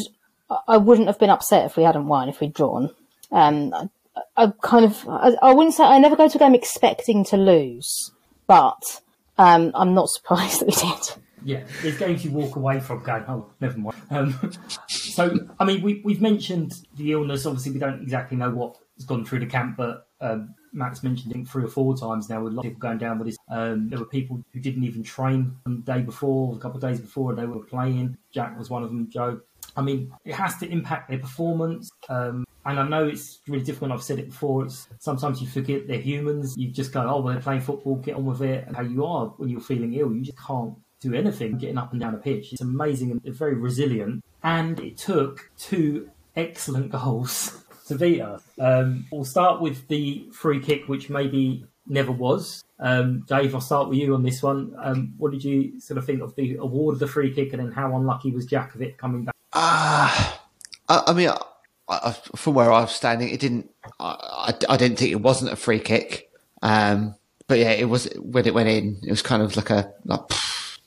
I wouldn't have been upset if we hadn't won, if we'd drawn. Um, I, I kind of, I, I wouldn't say I never go to a game expecting to lose, but um, I'm not surprised that we did. Yeah, there's games you walk away from going, oh, never mind. Um, so, I mean, we, we've mentioned the illness. Obviously, we don't exactly know what's gone through the camp, but um, Matt's mentioned it three or four times now with a lot of people going down with this. Um, there were people who didn't even train the day before, a couple of days before, and they were playing. Jack was one of them, Joe. I mean, it has to impact their performance. Um, and I know it's really difficult. I've said it before. It's sometimes you forget they're humans. You just go, oh, well, they're playing football. Get on with it. And how you are when you're feeling ill, you just can't do anything getting up and down a pitch. It's amazing and very resilient. And it took two excellent goals to beat us. Um, we'll start with the free kick, which maybe never was. Um, Dave, I'll start with you on this one. Um, what did you sort of think of the award of the free kick, and then how unlucky was Jack of it coming back? Ah, I, I mean, I, I, from where I was standing, it didn't. I, I, I didn't think it wasn't a free kick. Um, but yeah, it was when it went in. It was kind of like a like, pff,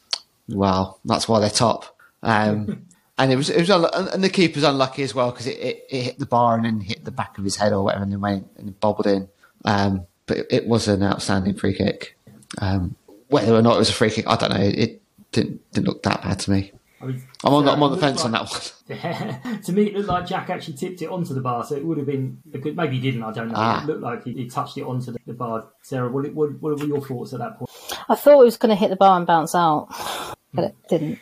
wow, that's why they're top. Um, and it was it was and the keeper's unlucky as well because it, it, it hit the bar and then hit the back of his head or whatever and then went and bobbled in. Um, but it, it was an outstanding free kick. Um, whether or not it was a free kick, I don't know. It, it didn't didn't look that bad to me. I mean, I'm on, so I'm on the fence looked on that one. to me, it looked like Jack actually tipped it onto the bar, so it would have been a good. Maybe he didn't. I don't know. Ah. It looked like he, he touched it onto the, the bar. Sarah, what, what, what were your thoughts at that point? I thought it was going to hit the bar and bounce out, but it didn't.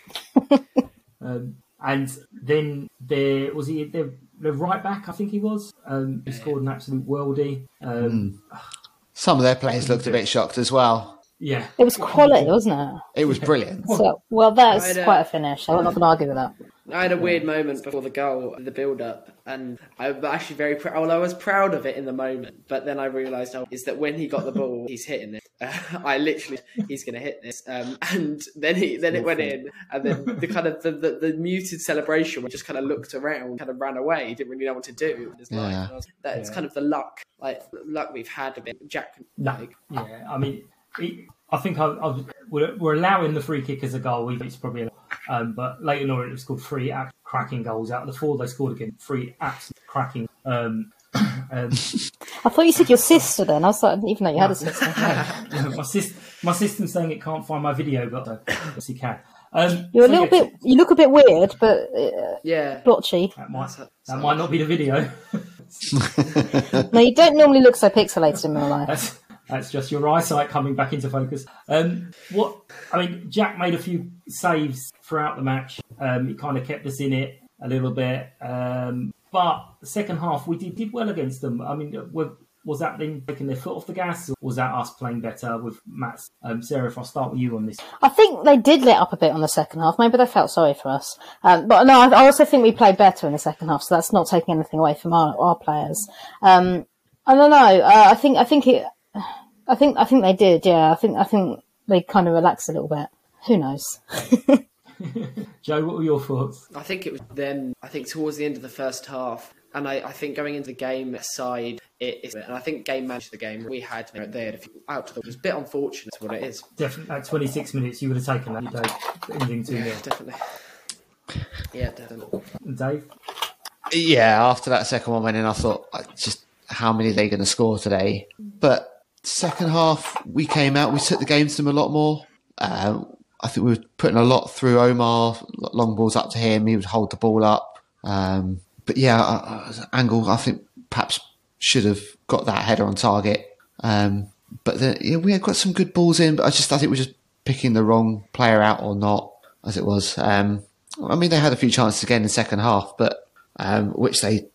Um, and then there was he the, the right back, I think he was. Um, who scored an absolute worldie. Um, Some of their players looked a bit shocked as well. Yeah, It was quality, wasn't it? It was brilliant. So, well, that's I'd, uh, quite a finish. I'm not going to argue with that. I had a weird moment before the goal, the build up, and I'm actually very proud. Well, I was proud of it in the moment, but then I realised oh, is that when he got the ball, he's hitting it. Uh, I literally, he's going to hit this, um, and then he, then it went in, and then the kind of the, the, the muted celebration, we just kind of looked around, kind of ran away. He didn't really know what to do. It was like, Yeah. and I was- that's Yeah. kind of the luck, like luck we've had a bit. Jack, No, like, yeah. I mean, it, I think I, I, we're, we're allowing the free kick as a goal. It's probably, a, um, but Leyton Orient have scored three ab- cracking goals out of the four they scored again. Three absolute cracking. Um, um, I thought you said your sister then. I was like, even know you had a sister. my, sis, my system's saying it can't find my video, but uh, yes, it can. Um, You're a little yeah, bit, you look a bit weird, but uh, yeah, blotchy. That might, that might not be the video. No, you don't normally look so pixelated in real life. That's that's just your eyesight coming back into focus. Um, what I mean, Jack made a few saves throughout the match. Um, it kind of kept us in it a little bit, um, but the second half we did did well against them. I mean, was that them taking their foot off the gas, or was that us playing better with Matt's? Um, Sarah, if I start with you on this, I think they did let up a bit on the second half. Maybe they felt sorry for us. Um, but no, I I also think we played better in the second half, so that's not taking anything away from our, our players. Um, I don't know. Uh, I think I think it. I think I think they did. Yeah, I think I think they kind of relaxed a little bit. Who knows? Joe, what were your thoughts? I think it was then. I think towards the end of the first half, And I, I think going into the game side, it is, and I think game managed the game. We had you know, they had a few out to the. It was a bit unfortunate. What it is, Definitely at 26 minutes, you would have taken that. You don't ending two 0 definitely. Yeah, definitely. Dave, Yeah, after that second one went in, I thought, just how many are they going to score today? But second half, we came out, we took the game to them a lot more. Um, I think we were putting a lot through Omar, long balls up to him. He would hold the ball up. Um, but yeah, uh, uh, Angle, I think perhaps should have got that header on target. Um, but yeah, we had got some good balls in, but I just I think we're just picking the wrong player out or not, as it was. Um, I mean, they had a few chances again in the second half, but um, which they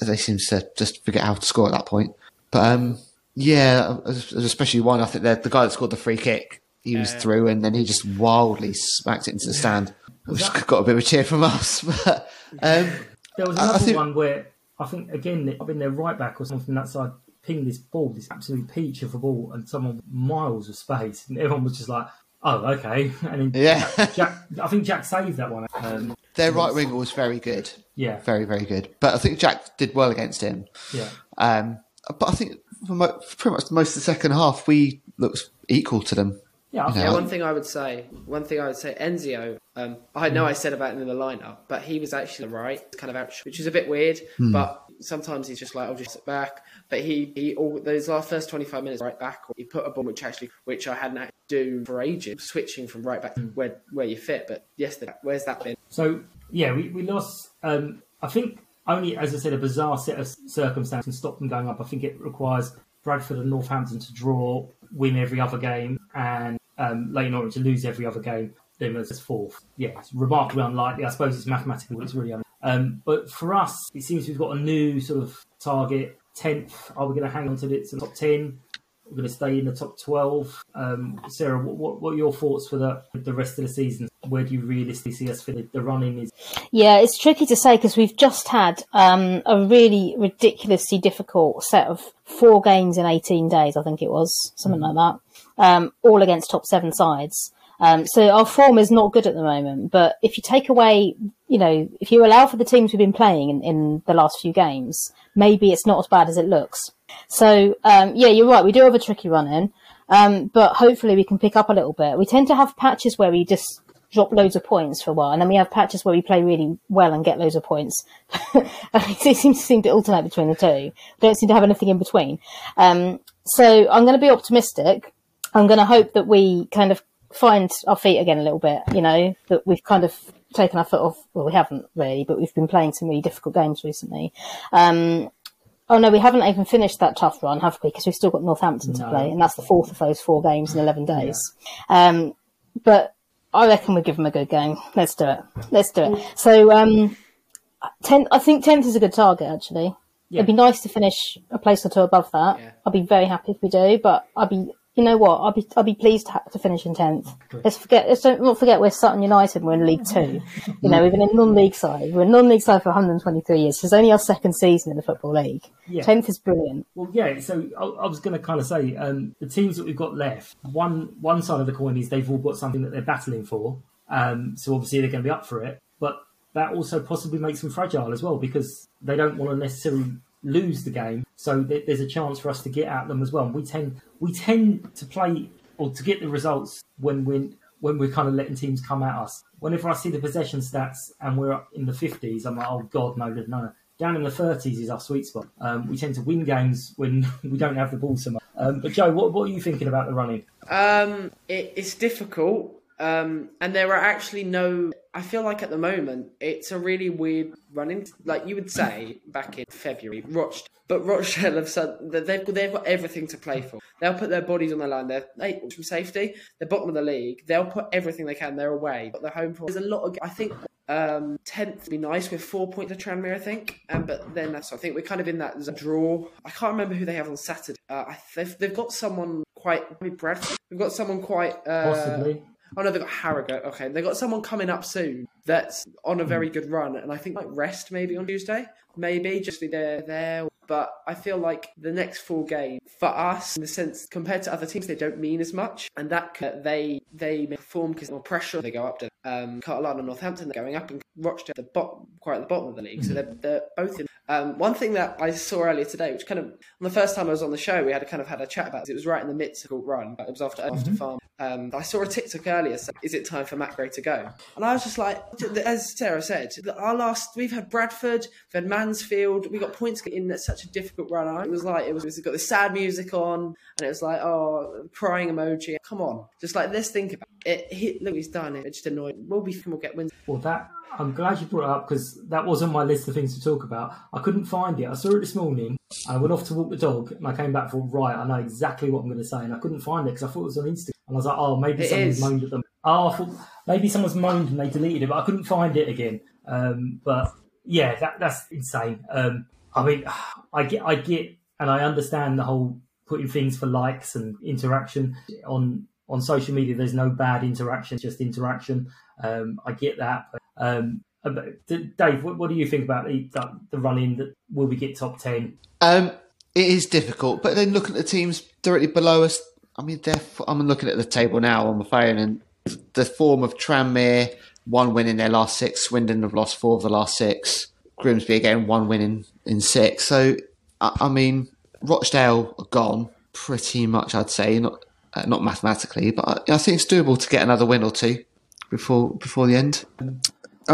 they seem to just forget how to score at that point. But um, yeah, especially one. I think the the guy that scored the free kick, he was through, and then he just wildly smacked it into the stand, which got a bit of a cheer from us. But um, there was I- I another think- one where I think again, I mean, their right back or someone from that side pinged this ball, this absolute peach of a ball, and someone miles of space, and everyone was just like, "Oh, okay." And then Yeah. Jack, Jack, I think Jack saved that one. Um, their right winger was very good, yeah, very very good. But I think Jack did well against him. yeah. Um, but I think for, mo- for pretty much most of the second half, we looked equal to them. Yeah, I You know, Yeah, one thing I would say, one thing I would say, Enzio. Um, I know I said about him in the lineup, but he was actually right, kind of out, which is a bit weird. But sometimes he's just like, I'll just sit back. But he, he, all those last first twenty five minutes, right back, he put a ball which actually, which I hadn't had to do for ages, switching from right back to where where you fit. But yesterday, where's that been? So yeah, we, we lost. Um, I think only as I said, a bizarre set of circumstances can stop them going up. I think it requires Bradford and Northampton to draw, win every other game, and um, Leyton Orient to lose every other game. Then as fourth. Yeah, it's remarkably unlikely. I suppose it's mathematical. but It's really unlikely. Um, but for us, it seems we've got a new sort of target. Tenth. Are we going to hang on to the top ten? We're going to stay in the top 12. Um, Sarah, what, what, what are your thoughts for the, the rest of the season? Where do you realistically see us fit? The running is Yeah, it's tricky to say because we've just had um, a really ridiculously difficult set of four games in 18 days, I think it was, something like that, um, all against top seven sides. Um, so our form is not good at the moment, but if you take away, you know, if you allow for the teams we've been playing in, in the last few games, maybe it's not as bad as it looks. So, um, yeah, you're right. We do have a tricky run in, um, but hopefully we can pick up a little bit. We tend to have patches where we just drop loads of points for a while, and then we have patches where we play really well and get loads of points. it seems to seem to alternate between the two. Don't seem to have anything in between. Um, so I'm going to be optimistic. I'm going to hope that we kind of find our feet again a little bit. You know that we've kind of taken our foot off. Well, we haven't really, but we've been playing some really difficult games recently. Um, Oh no, we haven't even finished that tough run, have we? Because we've still got Northampton to play, and that's the fourth of those four games in eleven days. Um, but I reckon we give them a good game. Let's do it. Let's do it. So, um, ten, I think tenth is a good target. Actually, Yeah. it'd be nice to finish a place or two above that. Yeah. I'd be very happy if we do. But I'd be, you know what? I'll be, I'd be pleased to, to finish in tenth. Let's forget. Let's don't not forget we're Sutton United. We're in League Two. You know, we've been a non-league side. We're a non-league side for 123 years. It's only our second season in the football league. Yeah. Tenth is brilliant. Well, yeah. So I, I was going to kind of say um, the teams that we've got left. One one side of the coin is they've all got something that they're battling for. Um, so obviously they're going to be up for it. But that also possibly makes them fragile as well because they don't want to necessarily lose the game. So th- there's a chance for us to get at them as well. And we tend we tend to play or to get the results when we when we're kind of letting teams come at us. Whenever I see the possession stats and we're up in the 50s, I'm like, oh god, no, no, no. Down in the 30s is our sweet spot. Um, we tend to win games when we don't have the ball so much. Um, but Joe, what, what are you thinking about the running? Um, it, it's difficult, um, and there are actually no. I feel like at the moment it's a really weird running. Like you would say back in February, Rochdale, but Rochdale have said that they've they've got everything to play for. They'll put their bodies on the line. They're eight from safety. They're bottom of the league. They'll put everything they can. They're away, but they're home for. There's a lot of. I think um, tenth would be nice with four points to Tranmere, I think. Um, but then that's I think we're kind of in that draw. I can't remember who they have on Saturday. Uh, they've, they've got someone quite Bradford. We've got someone quite uh, Possibly. Oh no, they've got Harrogate. Okay, they've got someone coming up soon that's on a very good run, and I think like rest maybe on Tuesday, maybe just be there there. But I feel like the next four games for us, in the sense compared to other teams, they don't mean as much, and that they they may perform because more pressure they go up to. um, and Northampton are going up, and Rochdale the bottom, quite at the bottom of the league. So they're, they're both in. Um, one thing that I saw earlier today, which kind of on the first time I was on the show, we had a kind of had a chat about. It, it was right in the midst of a run. But it was after after farm. Um, I saw a TikTok earlier. So, is it time for Gray to go? And I was just like, as Sarah said, our last we've had Bradford, we've had Mansfield, we got points in such a difficult run. It was like it was, it got the sad music on, and it was like oh, crying emoji. Come on, just like let's think about it. He, look, he's done it. It's just annoying. We'll be we'll get wins. Well, that I'm glad you brought it up because that was on my list of things to talk about. I couldn't find it. I saw it this morning. I went off to walk the dog and I came back for right. I know exactly what I'm going to say, and I couldn't find it because I thought it was on Instagram. And I was like, oh, maybe It someone's is. moaned at them. Oh, I thought maybe someone's moaned and they deleted it, but I couldn't find it again. Um, but yeah, that that's insane. Um, I mean, I get, I get, and I understand the whole putting things for likes and interaction on on social media. There's no bad interaction, just interaction. Um, I get that. But, um, uh, but Dave, what, what do you think about the the, the run in? That will we get top ten? Um, it is difficult, but then looking at the teams directly below us, I mean, they're, I'm looking at the table now on my phone, and the form of Tranmere, one win in their last six, Swindon have lost four of the last six, Grimsby again, one win in, in six. So, I, I mean, Rochdale are gone pretty much, I'd say, not uh, not mathematically, but I, I think it's doable to get another win or two before before the end. I mean,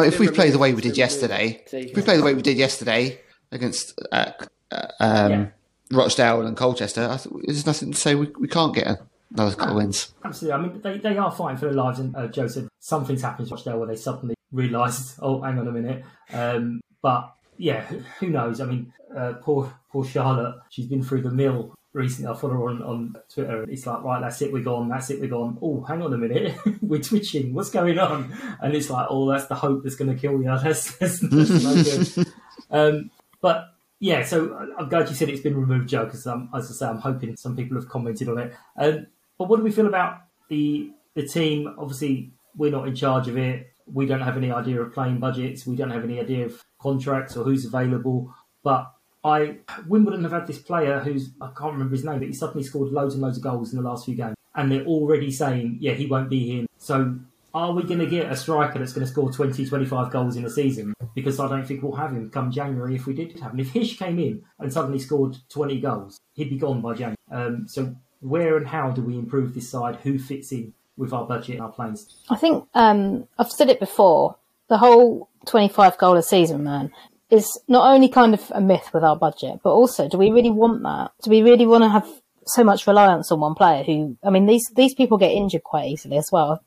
if we play the way we did yesterday, if we play the way we did yesterday against uh, uh, um, Yeah. Rochdale and Colchester, I th- there's nothing to say we, we can't get another couple of wins. Absolutely. I mean, they, they are fighting for their lives. And uh, Joe said something's happened to Rochdale where they suddenly realised, oh, hang on a minute. Um, but yeah, who, who knows? I mean, uh, poor poor Charlotte. She's been through the mill recently. I follow her on, on Twitter. It's like, right, that's it. We're gone. That's it. We're gone. Oh, hang on a minute. we're twitching. What's going on? And it's like, oh, that's the hope that's going to kill you. That's, that's, that's no good. Um, but yeah, so I- I'm glad you said it's been removed, Joe, because um, as I say, I'm hoping some people have commented on it. Um, but what do we feel about the the team? Obviously, we're not in charge of it. We don't have any idea of playing budgets. We don't have any idea of contracts or who's available. But I Wimbledon have had this player who's I can't remember his name, but he suddenly scored loads and loads of goals in the last few games, and they're already saying, yeah, he won't be here. So are we going to get a striker that's going to score 20, 25 goals in a season? Because I don't think we'll have him come January if we did have him. If Hish came in and suddenly scored 20 goals, he'd be gone by January. Um, so where and how do we improve this side? Who fits in with our budget and our plans? I think um, I've said it before. The whole 25 goal a season, man, is not only kind of a myth with our budget, but also, do we really want that? Do we really want to have so much reliance on one player? Who, I mean, these these people get injured quite easily as well.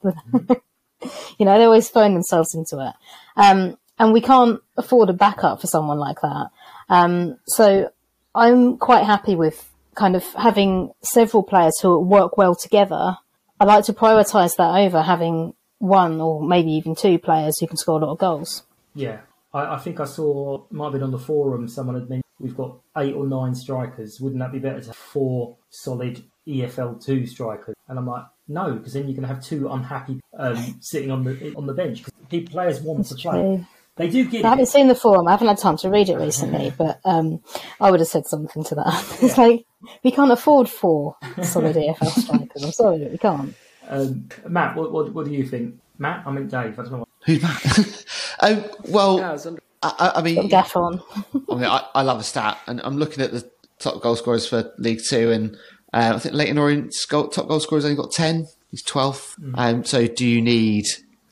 you know, they always thrown themselves into it, um, and we can't afford a backup for someone like that. Um, so I'm quite happy with kind of having several players who work well together. I like to prioritise that over having one or maybe even two players who can score a lot of goals. Yeah, I, I think I saw might have been on the forum. Someone had mentioned we've got eight or nine strikers. Wouldn't that be better to have four solid EFL two strikers? And I'm like, no, because then you're going to have two unhappy um, sitting on the on the bench. Because players want to play. True. They do get I haven't it. seen the forum. I haven't had time to read it recently, but um, I would have said something to that. it's like we can't afford four solid EFL strikers. I'm sorry, but we can't. Um, Matt, what, what what do you think? Matt, I mean Dave. I don't know. What, Who's Matt? um, well, Yeah, I was I, I, I mean, Got gaff on. I mean, I, I love a stat, and I'm looking at the top goal scorers for League Two, and uh, I think Leyton Orient's goal, top goal scorer's only got ten. He's 12th. Um, so, do you need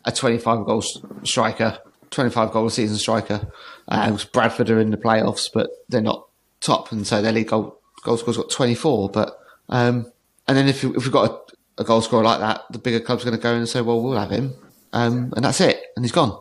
a 25 goal striker, 25 goal season striker? Um, Bradford are in the playoffs, but they're not top, and so their league goal goal scorer's got 24. But um, and then if if we've got a, a goal scorer like that, the bigger club's going to go in and say, well, we'll have him, um, and that's it, and he's gone.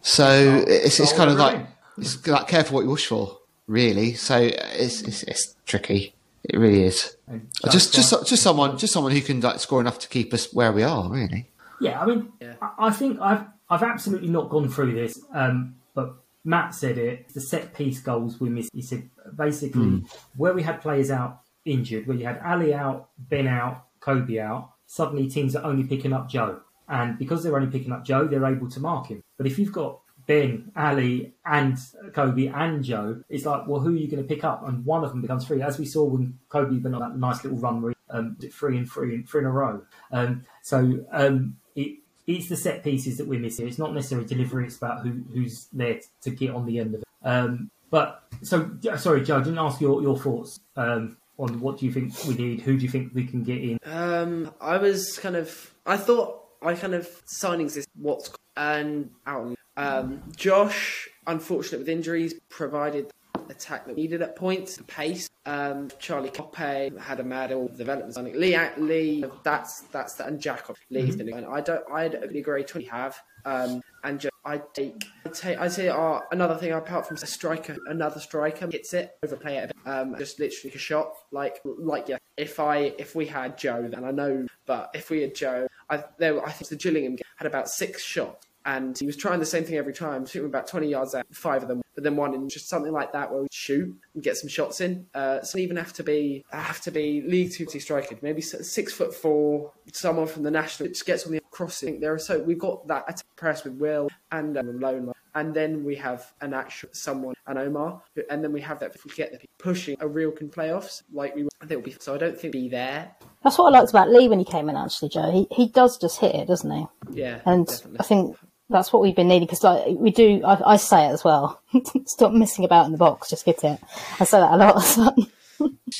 So it's it's kind of like it's like careful what you wish for, really. So it's it's, it's tricky. It really is. and Just just just someone just someone who can like score enough to keep us where we are. Really. Yeah, I mean, I, I think I've I've absolutely not gone through this, um, but Matt said it. The set piece goals we missed. He said basically where we had players out injured, where you had Ali out, Ben out, Kobe out. Suddenly teams are only picking up Joe, and because they're only picking up Joe, they're able to mark him. But if you've got Ben, Ali, and Kobe and Joe, it's like, well, who are you going to pick up? And one of them becomes free, as we saw when Kobe went on that nice little run where he um, three and three and three in a row. Um, so um, it it's the set pieces that we're missing. It's not necessarily delivery. It's about who who's there to get on the end of it. Um, but so sorry, Joe, I didn't ask your your thoughts um, on what do you think we need. Who do you think we can get in? Um, I was kind of, I thought I kind of signings is what's and out. Um, Josh, unfortunate with injuries, provided attack that we needed at points, the pace. Um, Charlie Coppe had a mad all development signing. Lee, Lee, that's that's the, and Jacob Lee's Mm-hmm. been. And I don't, I don't agree. Twenty have. Um, and just, I take, I take, I say, uh, another thing apart from a striker, another striker hits it, overplay it, um, just literally a shot. Like, like yeah. If I, if we had Joe, then I know, but if we had Joe, I, there, I think the Gillingham had about six shots. And he was trying the same thing every time, shooting about 20 yards out, five of them, but then one in just something like that where we shoot and get some shots in. Uh, so even have to be have to be League Two striker, maybe six foot four, someone from the national just gets on the crossing. There are so we've got that press with Will and um, Lone, and then we have an actual someone and Omar, and then we have that if we get the pushing a real can playoffs like we. I think it'll be so. I don't think be there. That's what I liked about Lee when he came in. Actually, Joe, he he does just hit it, doesn't he? Yeah, And definitely. I think that's what we've been needing because like we do. I, I say it as well. Stop messing about in the box. Just hit it. I say that a lot.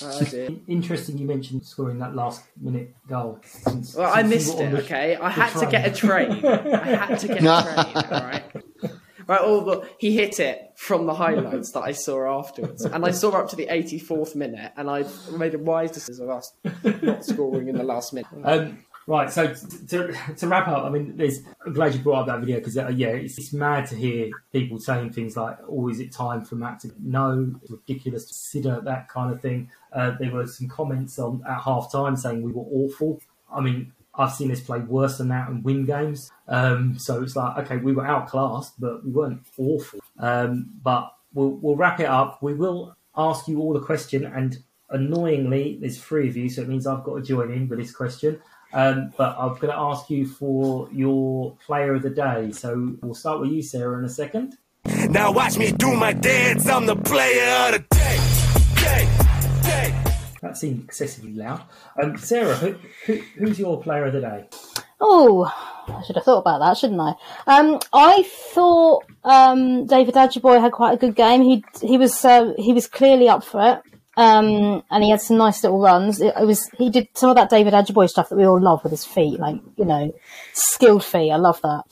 Oh, dear. Interesting, you mentioned scoring that last minute goal. Since, Well, I since you missed it. the- Okay, I the had to get a train. I had to get a train. All right. Right, well, but he hit it from the highlights that I saw afterwards, and I saw up to the 84th minute, and I made a wise decision of us not scoring in the last minute. Um, right, so to, to wrap up, I mean, there's, I'm glad you brought up that video because, uh, yeah, it's, it's mad to hear people saying things like, oh, is it time for Matt to no? It's ridiculous to consider that kind of thing. Uh, there were some comments on at half time saying we were awful. I mean, I've seen us play worse than that and win games. Um, so it's like, okay, we were outclassed, but we weren't awful. Um, but we'll, we'll wrap it up. We will ask you all a question, and annoyingly, there's three of you, so it means I've got to join in with this question. Um, but I'm going to ask you for your player of the day. So we'll start with you, Sarah, in a second. Now watch me do my dance. I'm the player of the day. Day, day. That seemed excessively loud. Um, Sarah, who, who, who's your player of the day? Oh, I should have thought about that, shouldn't I? Um, I thought um, David Ajiboye had quite a good game. He he was uh, he was clearly up for it, um, and he had some nice little runs. It, it was he did some of that David Ajiboye stuff that we all love with his feet, like you know, skilled feet. I love that.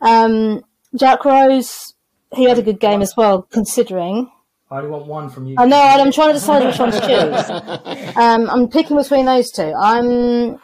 Um, Jack Rose, he had a good game as well, considering. I only want one from you. I know, and I'm trying to decide which one to choose. Um, I'm picking between those two. I'm.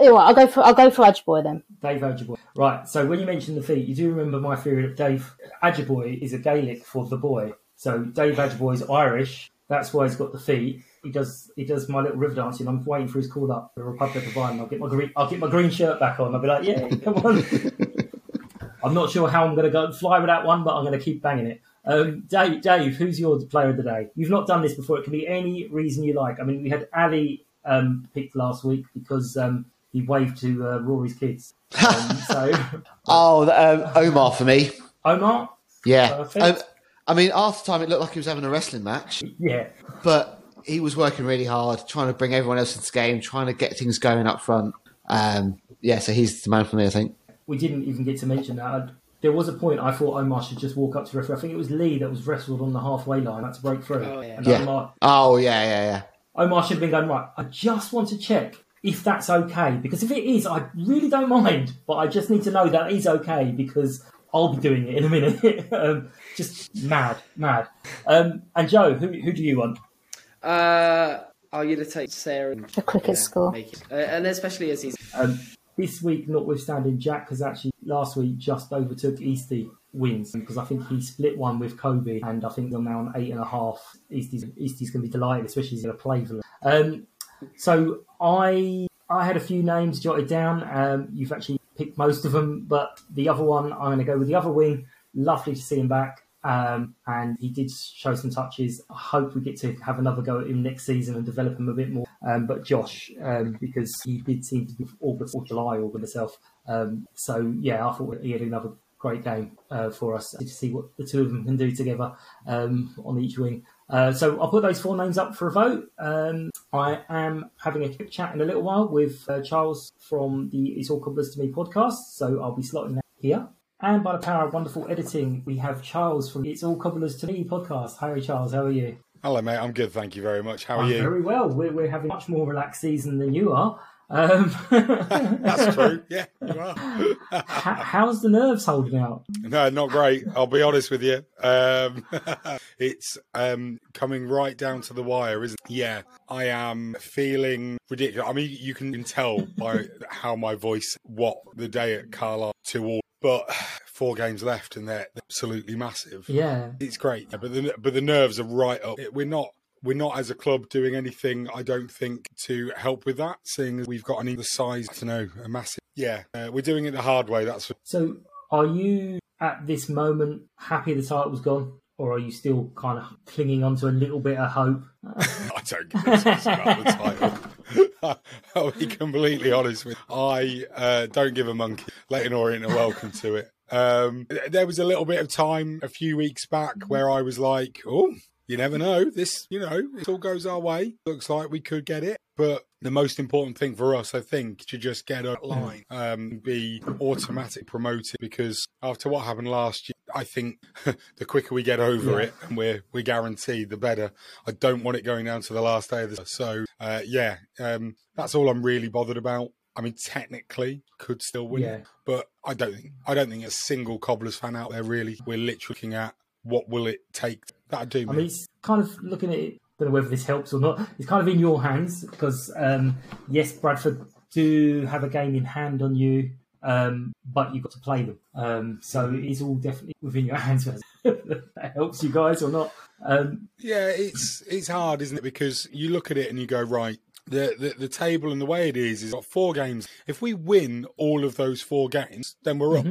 Anyway, I'll go for I'll go for Ajiboye then. Dave Ajiboye. Right, so when you mentioned the feet, you do remember my theory that Dave Ajiboye is a Gaelic for the boy. So Dave Ajiboye is Irish. That's why he's got the feet. He does he does my little river dancing. I'm waiting for his call up for the Republic of Ireland. I'll get my green I'll get my green shirt back on. I'll be like, yeah, come on. I'm not sure how I'm going to go and fly with that one, but I'm going to keep banging it. Um, Dave, Dave, who's your player of the day? You've not done this before. It can be any reason you like. I mean, we had Ali um, picked last week because um, he waved to uh, Rory's kids. Um, so, Oh, um, Omar for me. Omar, Yeah. Um, I mean, half the time it looked like he was having a wrestling match, yeah, but he was working really hard, trying to bring everyone else into the game, trying to get things going up front. Um, yeah, so he's the man for me, I think. we didn't even get to mention that. I, there was a point I thought Omar should just walk up to the referee. I think it was Lee that was wrestled on the halfway line. Had to break through. Oh, yeah. And Yeah. Omar, Oh, yeah, yeah, yeah. Omar should have been going right. I just want to check if that's okay because if it is, I really don't mind. But I just need to know that is okay because I'll be doing it in a minute. um, just mad, mad. Um, and Joe, who who do you want? Uh, are you to take Sarah? And, The cricket score. make it- uh, and especially as he's Um, this week, notwithstanding, Jack has actually last week just overtook Easty wins because I think he split one with Kobe, and I think they're now on eight and a half. Easty's Easty's going to be delighted, especially he's going to play for them. Um, so I I had a few names jotted down. Um, you've actually picked most of them, but the other one I'm going to go with the other wing. Lovely to see him back. Um, and he did show some touches. I hope we get to have another go at him next season and develop him a bit more. Um, but Josh, um, because he did seem to be August or July all with himself. Um, so yeah, I thought he had another great game uh, for us to see what the two of them can do together um, on each wing. Uh, so I'll put those four names up for a vote. Um, I am having a quick chat in a little while with uh, Charles from the It's All Cobblers to Me podcast. So I'll be slotting that here. And by the power of wonderful editing, we have Charles from It's All Cobblers to Me podcast. Hi, Charles. How are you? Hello, mate. I'm good. Thank you very much. How are I'm you? Very well. We're, we're having a much more relaxed season than you are. Um, That's true. Yeah, you are. How, how's the nerves holding out? No, not great. I'll be honest with you. Um, it's um, coming right down to the wire, isn't it? Yeah, I am feeling ridiculous. I mean, you can tell by how my voice what the day at Carlisle to all, but four games left and they're absolutely massive. Yeah. It's great, but the but the nerves are right up. We're not we're not as a club doing anything. I don't think to help with that, seeing as we've got an either size. I don't know, a massive. Yeah, uh, we're doing it the hard way. That's So, are you at this moment happy the title's gone, or are you still kind of clinging on to a little bit of hope? I don't give a about the title. I'll be completely honest with you. I uh, don't give a monkey. Leyton Orient are welcome to it. Um, there was a little bit of time a few weeks back where I was like, oh, you never know. This, you know, it all goes our way. Looks like we could get it. But the most important thing for us, I think, to just get a line, um, be automatic promoted because after what happened last year, I think the quicker we get over Yeah. it and we're we're guaranteed, the better. I don't want it going down to the last day of the so uh, yeah, um, that's all I'm really bothered about. I mean, technically, could still win, Yeah. but I don't think I don't think a single Cobblers fan out there really. We're literally looking at what will it take. That'd do I mean, it's kind of looking at it. Don't know whether this helps or not. It's kind of in your hands because um, yes, Bradford do have a game in hand on you, um, but you've got to play them. Um, so it is all definitely within your hands. that helps you guys or not. Um, Yeah, it's it's hard, isn't it? Because you look at it and you go, right, the, the the table and the way it is is got four games. If we win all of those four games, then we're up.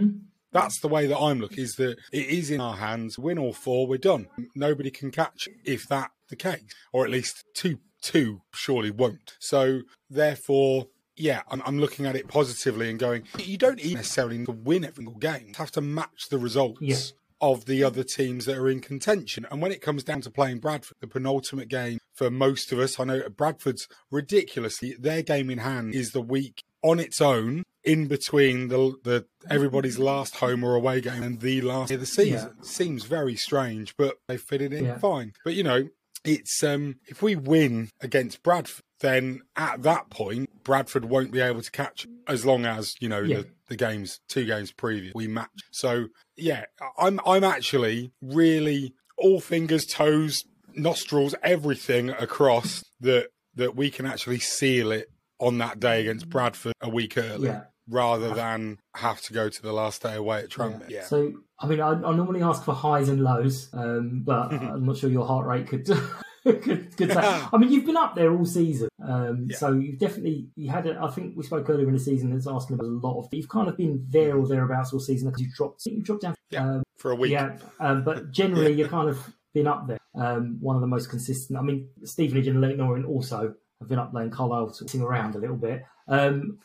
That's the way that I'm looking. Is that it is in our hands. Win all four, we're done. Nobody can catch if that the case, or at least two two surely won't. So therefore. Yeah, I'm, I'm looking at it positively and going, you don't even necessarily need to win every single game. You have to match the results Yeah. of the other teams that are in contention. And when it comes down to playing Bradford, the penultimate game for most of us, I know Bradford's ridiculously their game in hand is the week on its own in between the the everybody's last home or away game and the last of the season. Seems very strange, but they fit it in Yeah. fine. But you know, it's um if we win against Bradford, then at that point Bradford won't be able to catch as long as you know Yeah. the, the games two games previous we match. So yeah, I'm I'm actually really all fingers, toes, nostrils, everything across that that we can actually seal it on that day against Bradford a week early. Yeah. Rather than have to go to the last day away at Tranmere. Yeah. So, I mean, I, I normally ask for highs and lows, um, but I'm not sure your heart rate could could, could say. I mean, you've been up there all season, um, so you've definitely you had. A, I think we spoke earlier in the season that's asking was a lot of. You've kind of been there or thereabouts all season because you dropped. You dropped down um, for a week. Yeah, um, but generally you've kind of been up there. Um, one of the most consistent. I mean, Stevenage and Leyton Orient also have been up there, and Carlisle sitting around a little bit. Um,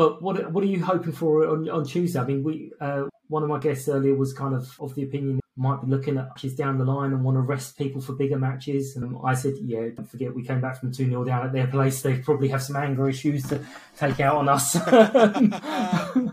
but what what are you hoping for on, on Tuesday? I mean, we uh, one of my guests earlier was kind of of the opinion might be looking at matches down the line and want to rest people for bigger matches. And I said, yeah, don't forget we came back from two 0 down at their place. They probably have some anger issues to take out on us. I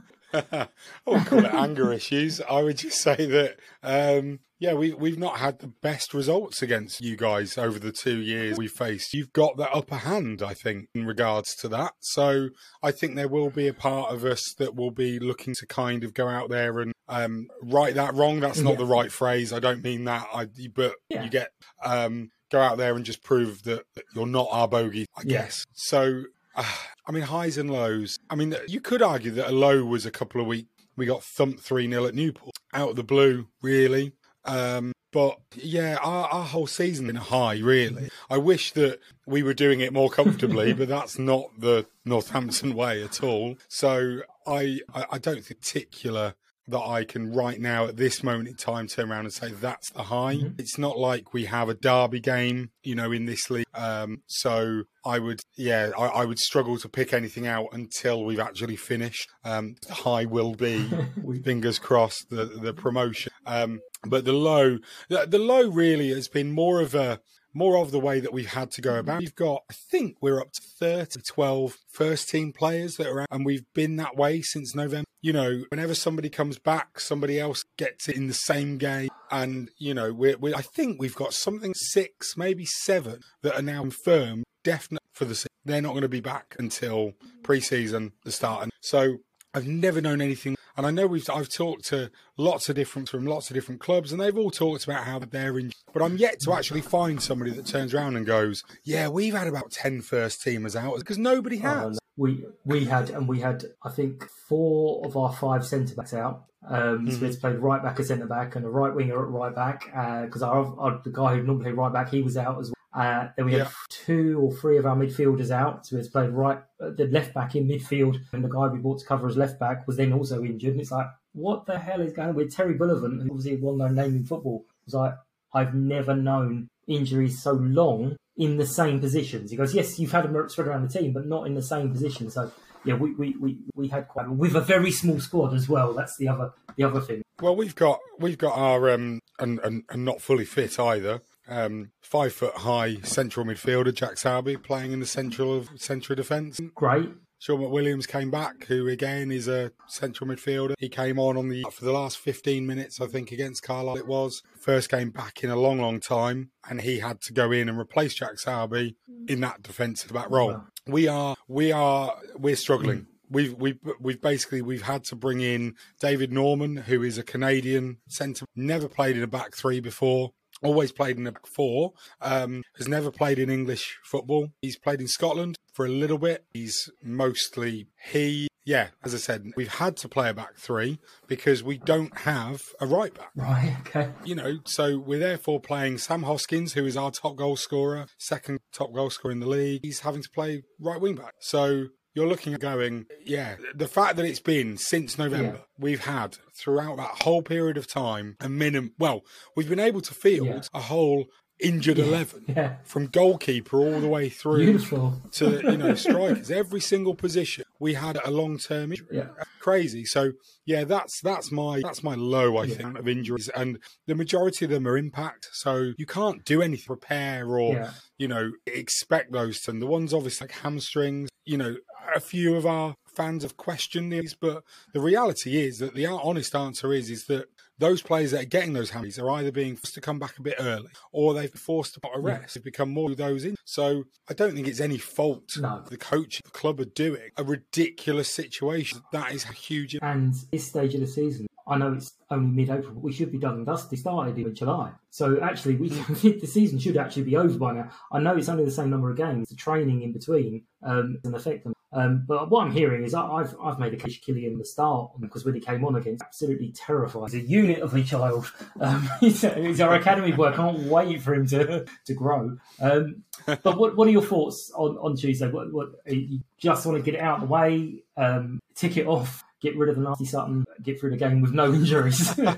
wouldn't call it anger issues. I would just say that, um, yeah, we, we've not had the best results against you guys over the two years we faced. You've got that upper hand, I think, in regards to that. So I think there will be a part of us that will be looking to kind of go out there and um, right that wrong. That's not Yeah. the right phrase. I don't mean that. I, but Yeah. you get um, go out there and just prove that, that you're not our bogey, I Yeah. guess. So uh, I mean, highs and lows. I mean, you could argue that a low was a couple of weeks. We got thumped 3 0 at Newport out of the blue, really. Um, but yeah, our, our whole season been a high, really. I wish that we were doing it more comfortably, but that's not the Northampton way at all. So I, I, I don't think particular that I can right now at this moment in time turn around and say that's the high. Mm-hmm. It's not like we have a derby game, you know, in this league. Um, so I would, yeah, I, I would struggle to pick anything out until we've actually finished. Um, the high will be, fingers crossed, the the promotion. Um, but the low, the, the low really has been more of a more of the way that we've had to go mm-hmm. about. We've got, I think we're up to 30, 12 first team players that are out, and we've been that way since November. You know, whenever somebody comes back, somebody else gets it in the same game. And, you know, we're, we're I think we've got something six, maybe seven that are now confirmed, definite for the season. They're not going to be back until pre season, the start. And so I've never known anything. And I know we've I've talked to lots of different from lots of different clubs, and they've all talked about how they're in. But I'm yet to actually find somebody that turns around and goes, "Yeah, we've had about 10 first teamers out," because nobody has. We we had and we had I think four of our five centre backs out. Um, so Mhm. we had to play right back, a centre back, and a right winger at right back because our, our the guy who normally played right back he was out as well. Uh, then we had Yeah. two or three of our midfielders out, so we had to right uh, the left back in midfield, and the guy we brought to cover as left back was then also injured. And it's like, what the hell is going on with Terry Bullivant, obviously a well-known name in football? Was like, I've never known injuries so long in the same positions. He goes, yes, you've had them spread around the team, but not in the same position. So yeah, we, we, we, we had quite with a very small squad as well. That's the other the other thing. Well, we've got we've got our um and, and, and not fully fit either. Um, five foot high central midfielder Jack Sowerby playing in the central of central defence. Great. Shaun McWilliams came back, who again is a central midfielder. He came on on the for the last 15 minutes, I think, against Carlisle. It was first game back in a long, long time, and he had to go in and replace Jack Sowerby in that defensive back role. We are, we are, we're struggling. We've we've we've basically we've had to bring in David Norman, who is a Canadian centre, never played in a back three before. Always played in a back four. Um, has never played in English football. He's played in Scotland for a little bit. He's mostly he. Yeah, as I said, we've had to play a back three because we don't have a right back. Right. Okay. You know, so we're therefore playing Sam Hoskins, who is our top goal scorer, second top goal scorer in the league. He's having to play right wing back. So you're looking at going, yeah, the fact that it's been since November, Yeah. we've had throughout that whole period of time a minimum. Well, we've been able to field Yeah. a whole injured Yeah. 11 Yeah. from goalkeeper all the way through Beautiful. to you know strikers every single position we had a long-term injury Yeah. crazy so yeah that's that's my that's my low i think of injuries and the majority of them are impact so you can't do anything prepare or you know expect those to and the ones obviously like hamstrings you know a few of our fans have questioned these but the reality is that the honest answer is is that those players that are getting those hamstrings are either being forced to come back a bit early or they've been forced to put a rest. They've become more of those in. So I don't think it's any fault No. the coach, the club are doing a ridiculous situation. That is a huge. And this stage of the season, I know it's only mid-April, but we should be done and dusted. Started in July, so actually, we the season should actually be over by now. I know it's only the same number of games. The training in between um, doesn't affect them. Um, but what I'm hearing is I, I've I've made a case Kylian the start because when he came on again, absolutely terrified. He's a unit of a child. Um, he's, he's our academy boy. I can't wait for him to to grow. Um, but what what are your thoughts on, on Tuesday? What what you just want to get it out of the way, um, tick it off, get rid of the nasty Sutton, get through the game with no injuries.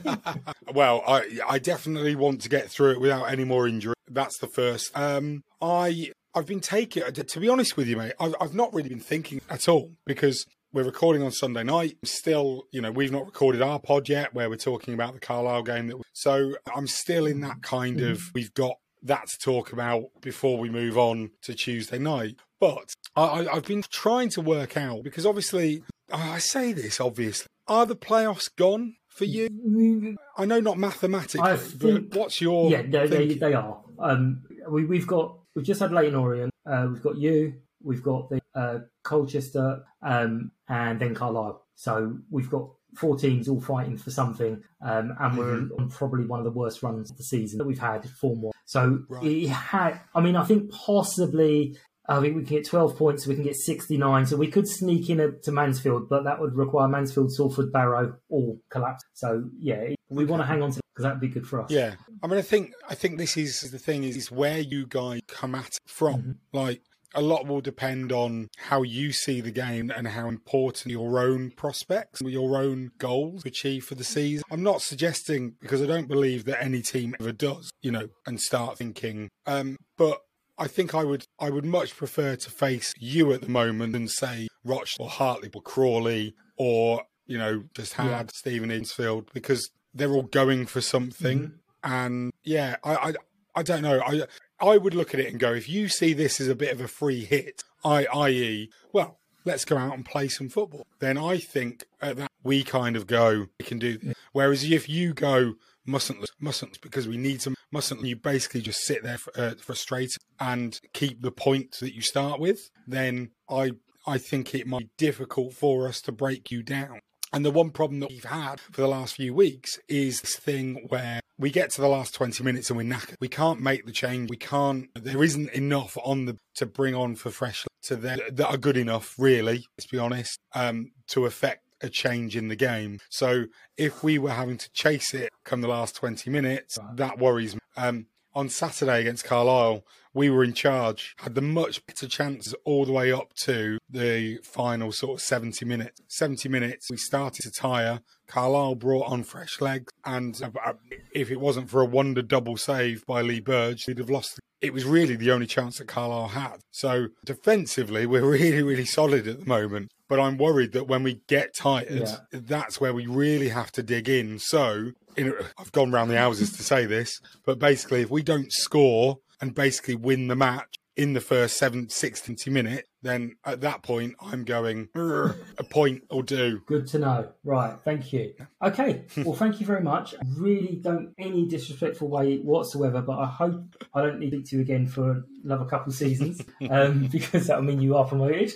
Well, I I definitely want to get through it without any more injury. That's the first. Um, I I've been taking to be honest with you, mate. I've I've not really been thinking at all because we're recording on Sunday night. Still, you know, we've not recorded our pod yet where we're talking about the Carlisle game. That so I'm still in that kind of we've got that to talk about before we move on to Tuesday night. But I, I, I've been trying to work out because obviously I say this obviously. Are the playoffs gone for you? I know not mathematically, I but what's your yeah, they, they, they are. Um, we, we've got we've just had Leyton Orient. Uh, we've got you. We've got the uh, Colchester, um, and then Carlisle. So we've got four teams all fighting for something, um, and we're Mm-hmm. on probably one of the worst runs of the season that we've had. Four more. So Right. it had. I mean, I think possibly. I think we can get 12 points, we can get 69. So we could sneak in a, to Mansfield, but that would require Mansfield, Salford, Barrow all collapse. So, yeah, we want to hang on to because that would be good for us. Yeah, I mean, I think I think this is the thing is, is where you guys come at from. Mm-hmm. Like a lot will depend on how you see the game and how important your own prospects, your own goals achieve for the season. I'm not suggesting because I don't believe that any team ever does, you know, and start thinking. Um, but I think I would I would much prefer to face you at the moment than say Rochdale or Hartley or Crawley or you know just had Yeah. Stephen Innsfield because they're all going for something. Mm-hmm. And yeah, I, I I don't know. I I would look at it and go, if you see this as a bit of a free hit, I, i.e., well, let's go out and play some football. Then I think at that we kind of go, we can do this. Whereas if you go, mustn't, mustn't, because we need some, mustn't, you basically just sit there uh, frustrated and keep the point that you start with, then I, I think it might be difficult for us to break you down. And the one problem that we've had for the last few weeks is this thing where we get to the last 20 minutes and we're knackered. We can't make the change. We can't, there isn't enough on the, to bring on for fresh to that, that are good enough, really, let's be honest, um, to affect a change in the game. So if we were having to chase it come the last 20 minutes, that worries me. Um, on Saturday against Carlisle, we were in charge, had the much better chances all the way up to the final sort of 70 minutes. 70 minutes, we started to tire. Carlisle brought on fresh legs, and uh, if it wasn't for a wonder double save by Lee Burge, we'd have lost. It was really the only chance that Carlisle had. So defensively, we're really, really solid at the moment. But I'm worried that when we get tired, Yeah. that's where we really have to dig in. So in, I've gone round the houses to say this, but basically, if we don't score and basically win the match in the first seven, 60 minutes, then at that point, I'm going, a point or do. Good to know. Right, thank you. Okay, well, thank you very much. I really don't any disrespectful way whatsoever, but I hope I don't need to speak to you again for another couple of seasons um, because that'll mean you are promoted.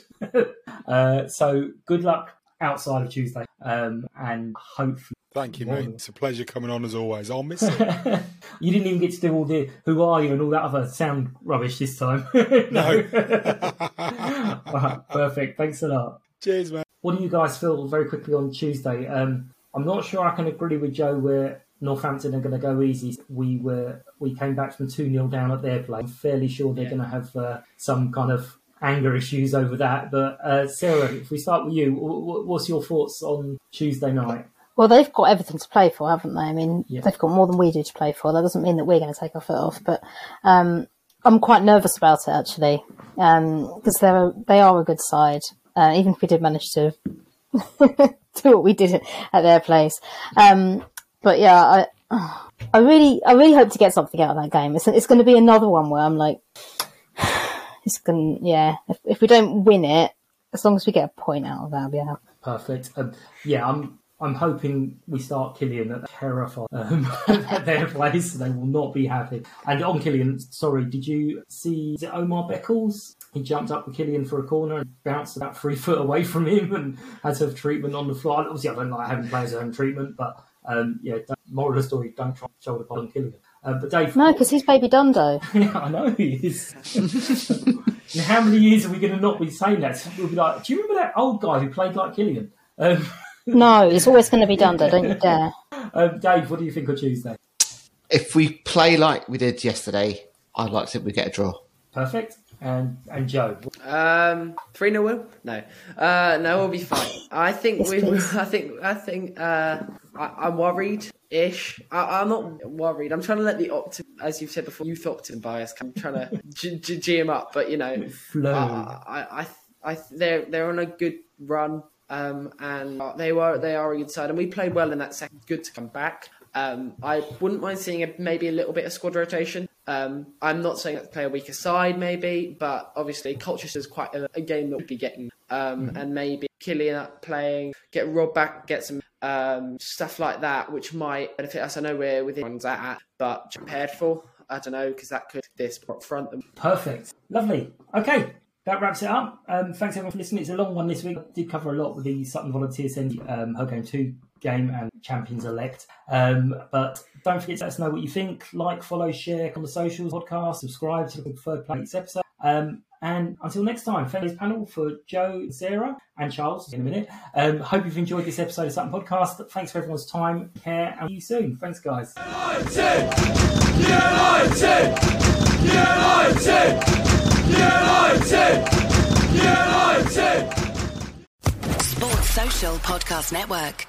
uh, so good luck outside of Tuesday, um, and hopefully. Thank you, mate. It's a pleasure coming on as always. I'll miss it. You didn't even get to do all the "Who are you?" and all that other sound rubbish this time. No. All right, perfect. Thanks a lot. Cheers, man. What do you guys feel very quickly on Tuesday? Um, I'm not sure I can agree with Joe where Northampton are going to go easy. We were we came back from two 0 down at their place. I'm fairly sure they're going to have uh, some kind of anger issues over that. But uh, Sarah, if we start with you, wh- wh- what's your thoughts on Tuesday night? Well, they've got everything to play for, haven't they? I mean, Yeah. they've got more than we do to play for. That doesn't mean that we're going to take our foot off, but um, I'm quite nervous about it actually because they're a, they are a good side. Uh, even if we did manage to do what we did at their place, um, but yeah, I I really I really hope to get something out of that game. It's it's going to be another one where I'm like, it's going to yeah. If, if we don't win it, as long as we get a point out of that, I'll be happy. Perfect. Um, yeah, I'm. I'm hoping we start Kylian at terrified um, at their place. They will not be happy. And on Kylian, sorry, did you see is it Omar Beckles? He jumped up with Kylian for a corner and bounced about three foot away from him and had to have treatment on the floor. Obviously, I don't like having players having treatment, but um, yeah, don't, moral of the story: don't try to shoulder pod on Kylian. Uh, but Dave, No, because he's baby Dundo. yeah, I know he is. In how many years are we going to not be saying that? We'll be like, do you remember that old guy who played like Kylian? Um, No, it's always going to be Dundo. Don't you dare. um, Dave, what do you think of Tuesday? If we play like we did yesterday, I'd like to think we get a draw. Perfect. And and Joe, Um, three 0 will? No, uh, no, we'll be fine. I think Yes, we. please. I think. I think. Uh, I, I'm worried. Ish. I, I'm not worried. I'm trying to let the optim, as you've said before, youth optim bias. I'm trying to g- g- g him up, but you know, uh, I, I, I, they're they're on a good run, um, and they were they are a good side, and we played well in that second. Good to come back. Um, I wouldn't mind seeing a, maybe a little bit of squad rotation. Um, I'm not saying that to play a weaker side, maybe, but obviously Colchester is quite a, a game that we'll be getting, um, and maybe Kylian up playing, get Rob back, get some um, stuff like that, which might benefit us. I know we're within ones at, but prepared for. I don't know because that could this front them. Perfect. Lovely. Okay. That wraps it up. Um, thanks everyone for listening. It's a long one this week. I did cover a lot with the Sutton Volunteers and um, game two game and champions elect. Um, but don't forget to let us know what you think. Like, follow, share on the socials, podcast, subscribe to the preferred place episode. Um, and until next time, thank you panel for Joe, Sarah, and Charles in a minute. Um, hope you've enjoyed this episode of Sutton Podcast. Thanks for everyone's time, care, and see you soon. Thanks, guys. United! United! United! United! United! Sports Social Podcast Network.